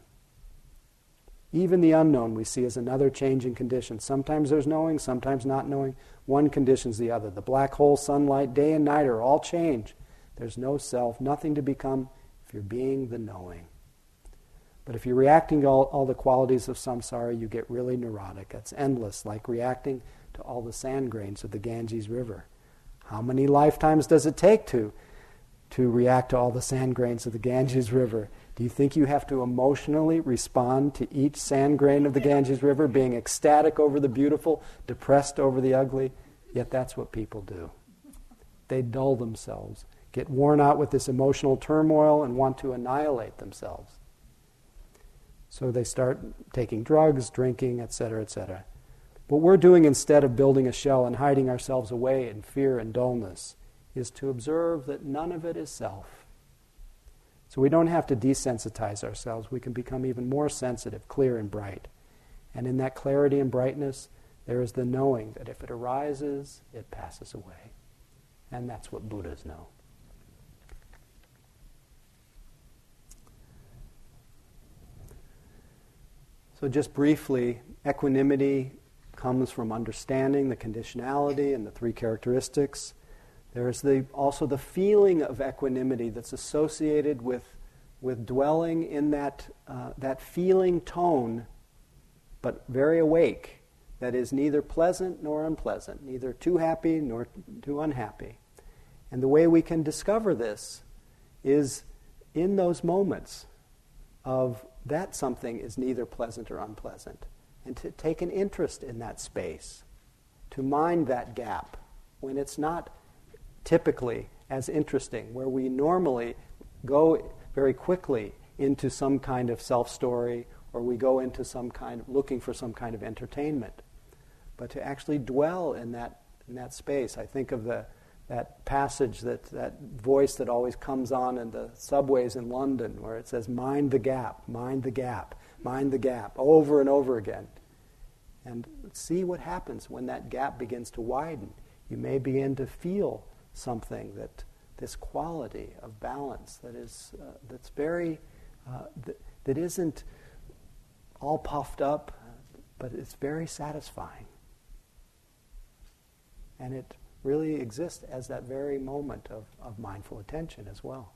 Even the unknown we see as another changing condition. Sometimes there's knowing, sometimes not knowing. One conditions the other. The black hole, sunlight, day and night are all change. There's no self, nothing to become if you're being the knowing. But if you're reacting to all, all the qualities of samsara, you get really neurotic. It's endless, like reacting to all the sand grains of the Ganges River. How many lifetimes does it take to to react to all the sand grains of the Ganges River. Do you think you have to emotionally respond to each sand grain of the Ganges River, being ecstatic over the beautiful, depressed over the ugly? Yet that's what people do. They dull themselves, get worn out with this emotional turmoil, and want to annihilate themselves. So they start taking drugs, drinking, etc., etc. What we're doing instead of building a shell and hiding ourselves away in fear and dullness is to observe that none of it is self. So we don't have to desensitize ourselves. We can become even more sensitive, clear, and bright. And in that clarity and brightness, there is the knowing that if it arises, it passes away. And that's what Buddhas know. So, just briefly, equanimity comes from understanding the conditionality and the three characteristics. There's the, also the feeling of equanimity that's associated with, with dwelling in that, uh, that feeling tone, but very awake, that is neither pleasant nor unpleasant, neither too happy nor too unhappy. And the way we can discover this is in those moments of that something is neither pleasant or unpleasant. And to take an interest in that space, to mind that gap when it's not typically as interesting, where we normally go very quickly into some kind of self story or we go into some kind of looking for some kind of entertainment. But to actually dwell in that, in that space, I think of the, that passage, that, that voice that always comes on in the subways in London, where it says, Mind the gap, mind the gap, mind the gap, over and over again. And see what happens when that gap begins to widen. You may begin to feel something that this quality of balance that is uh, that's very uh, th- that isn't all puffed up, but it's very satisfying. And it really exist as that very moment of, of mindful attention as well.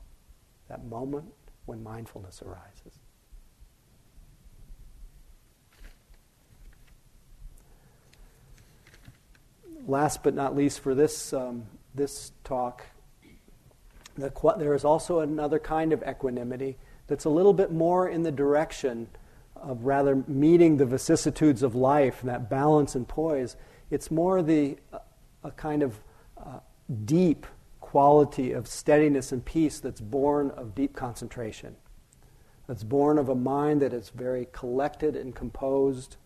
That moment when mindfulness arises. Last but not least, for this, um, this talk, the, there is also another kind of equanimity that's a little bit more in the direction of rather meeting the vicissitudes of life, that balance and poise. It's more the a kind of uh, deep quality of steadiness and peace that's born of deep concentration. That's born of a mind that is very collected and composed.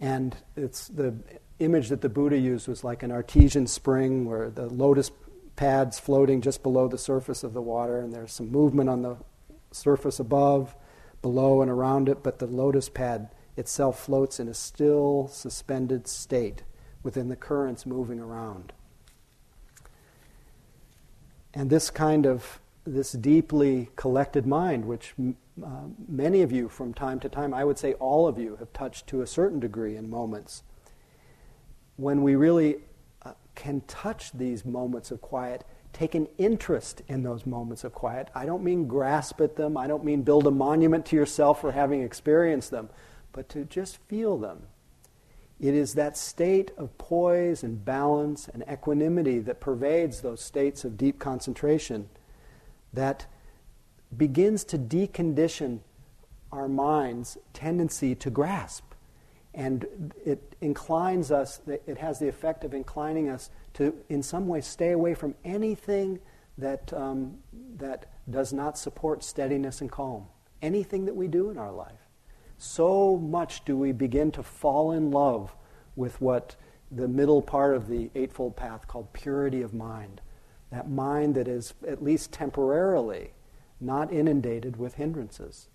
And it's the image that the Buddha used was like an artesian spring where the lotus pads floating just below the surface of the water, and there's some movement on the surface above, below, and around it, but the lotus pad itself floats in a still, suspended state within the currents moving around. And this kind of this deeply collected mind, which uh, many of you from time to time, I would say all of you, have touched to a certain degree in moments, when we really uh, can touch these moments of quiet, take an interest in those moments of quiet. I don't mean grasp at them, I don't mean build a monument to yourself for having experienced them, but to just feel them, it is that state of poise and balance and equanimity that pervades those states of deep concentration that begins to decondition our mind's tendency to grasp. And it inclines us, it has the effect of inclining us to, in some way, stay away from anything that, um, that does not support steadiness and calm. Anything that we do in our life so much do we begin to fall in love with what the middle part of the Eightfold Path called purity of mind. That mind that is, at least temporarily, not inundated with hindrances.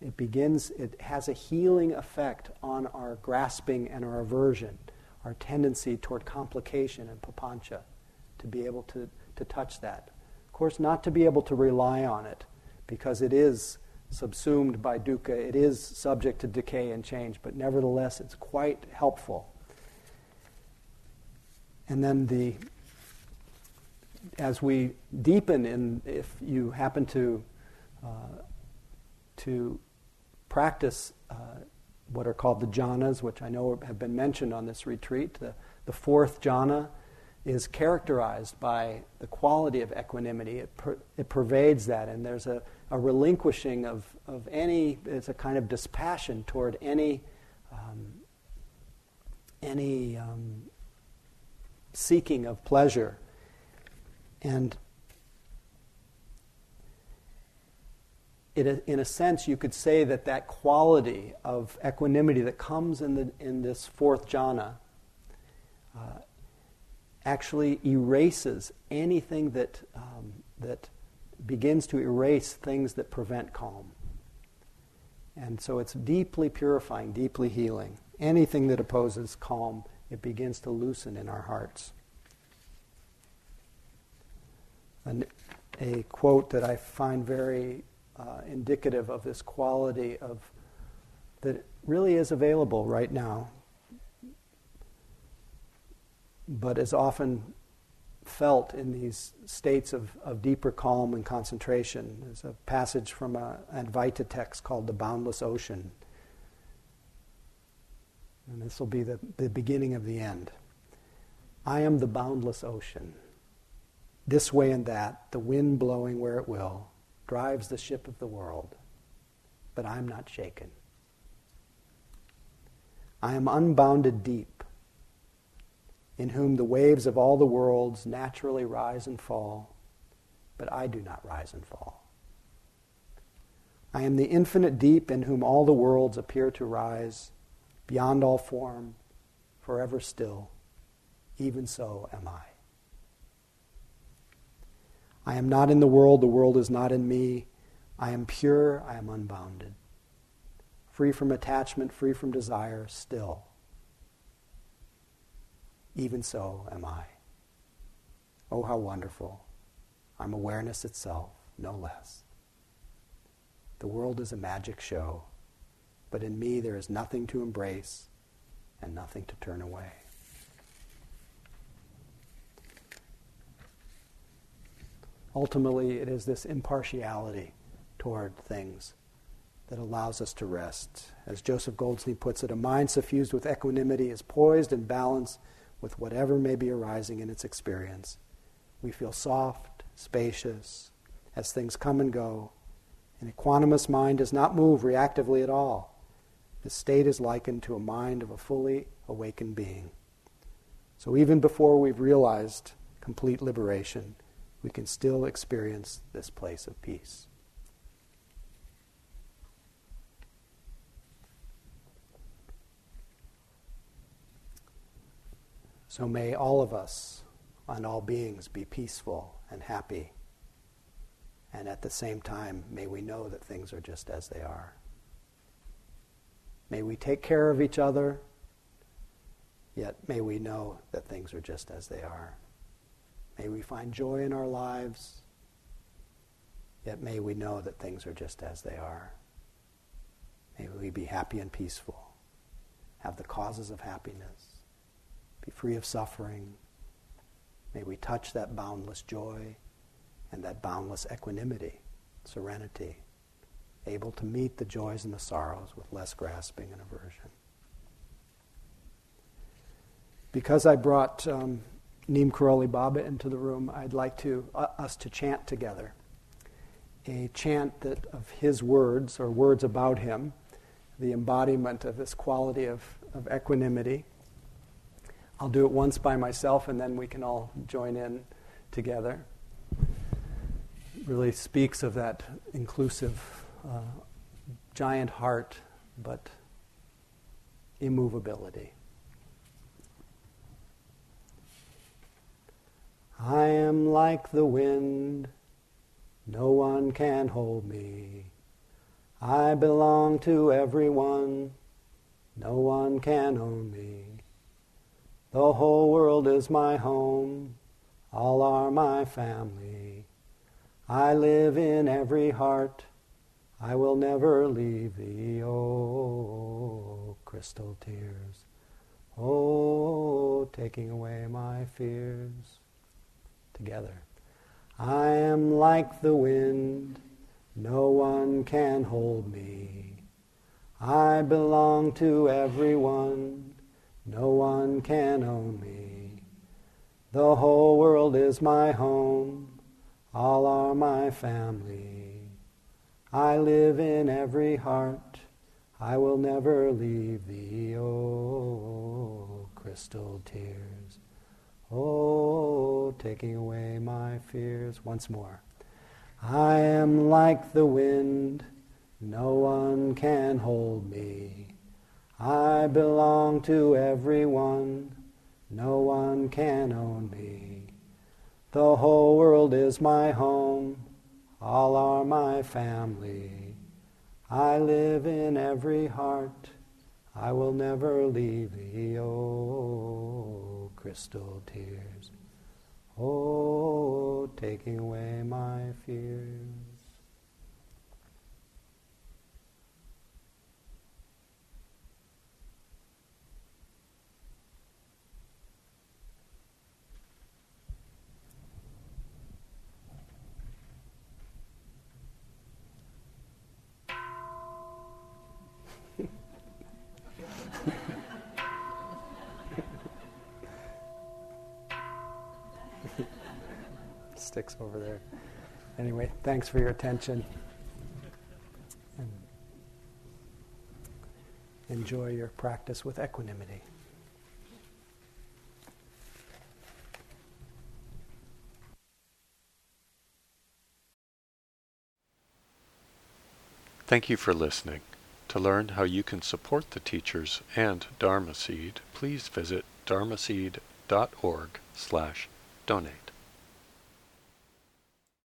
It begins, it has a healing effect on our grasping and our aversion, our tendency toward complication and papancha, to be able to, to touch that. Of course, not to be able to rely on it, because it is subsumed by dukkha. It is subject to decay and change, but nevertheless, it's quite helpful. And then the as we deepen in, if you happen to uh, to practice uh, what are called the jhanas, which I know have been mentioned on this retreat, the, the fourth jhana is characterized by the quality of equanimity. It, per, it pervades that, and there's a, a, relinquishing of, of any, it's a kind of dispassion toward any, um, any um, seeking of pleasure. And it, in a sense, you could say that that quality of equanimity that comes in, the, in this fourth jhana uh, actually erases anything that, um, that begins to erase things that prevent calm. And so it's deeply purifying, deeply healing. Anything that opposes calm, it begins to loosen in our hearts. An, a quote that I find very uh, indicative of this quality of that really is available right now, but is often felt in these states of, of deeper calm and concentration. There's a passage from a Advaita text called The Boundless Ocean. And this will be the, the beginning of the end. I am the boundless ocean. This way and that, the wind blowing where it will, drives the ship of the world. But I'm not shaken. I am unbounded deep in whom the waves of all the worlds naturally rise and fall, but I do not rise and fall. I am the infinite deep in whom all the worlds appear to rise, beyond all form, forever still. Even so am I. I am not in the world, the world is not in me. I am pure, I am unbounded. Free from attachment, free from desire, still even so am I. Oh, how wonderful. I'm awareness itself, no less. The world is a magic show, but in me there is nothing to embrace and nothing to turn away. Ultimately, it is this impartiality toward things that allows us to rest. As Joseph Goldstein puts it, a mind suffused with equanimity is poised and balanced with whatever may be arising in its experience. We feel soft, spacious, as things come and go. An equanimous mind does not move reactively at all. This state is likened to a mind of a fully awakened being. So even before we've realized complete liberation, we can still experience this place of peace. So may all of us and all beings be peaceful and happy. And at the same time, may we know that things are just as they are. May we take care of each other, yet may we know that things are just as they are. May we find joy in our lives, yet may we know that things are just as they are. May we be happy and peaceful, have the causes of happiness be free of suffering. May we touch that boundless joy and that boundless equanimity, serenity, able to meet the joys and the sorrows with less grasping and aversion. Because I brought um, Neem Karoli Baba into the room, I'd like to, uh, us to chant together a chant that of his words or words about him, the embodiment of this quality of, of equanimity I'll do it once by myself and then we can all join in together. It really speaks of that inclusive, uh, giant heart, but immovability. I am like the wind, no one can hold me. I belong to everyone, no one can own me. The whole world is my home, all are my family. I live in every heart, I will never leave thee, oh, crystal tears. Oh, taking away my fears. Together. I am like the wind, no one can hold me. I belong to everyone, no one can own me. The whole world is my home, all are my family. I live in every heart, I will never leave thee, oh, crystal tears. Oh, taking away my fears. Once more. I am like the wind, no one can hold me. I belong to everyone, no one can own me. The whole world is my home, all are my family. I live in every heart. I will never leave thee, oh, crystal tears. Oh, taking away my fears. Sticks over there. Anyway, thanks for your attention. And enjoy your practice with equanimity. Thank you for listening. To learn how you can support the teachers and Dharma Seed, please visit dharmaseed.org slash donate.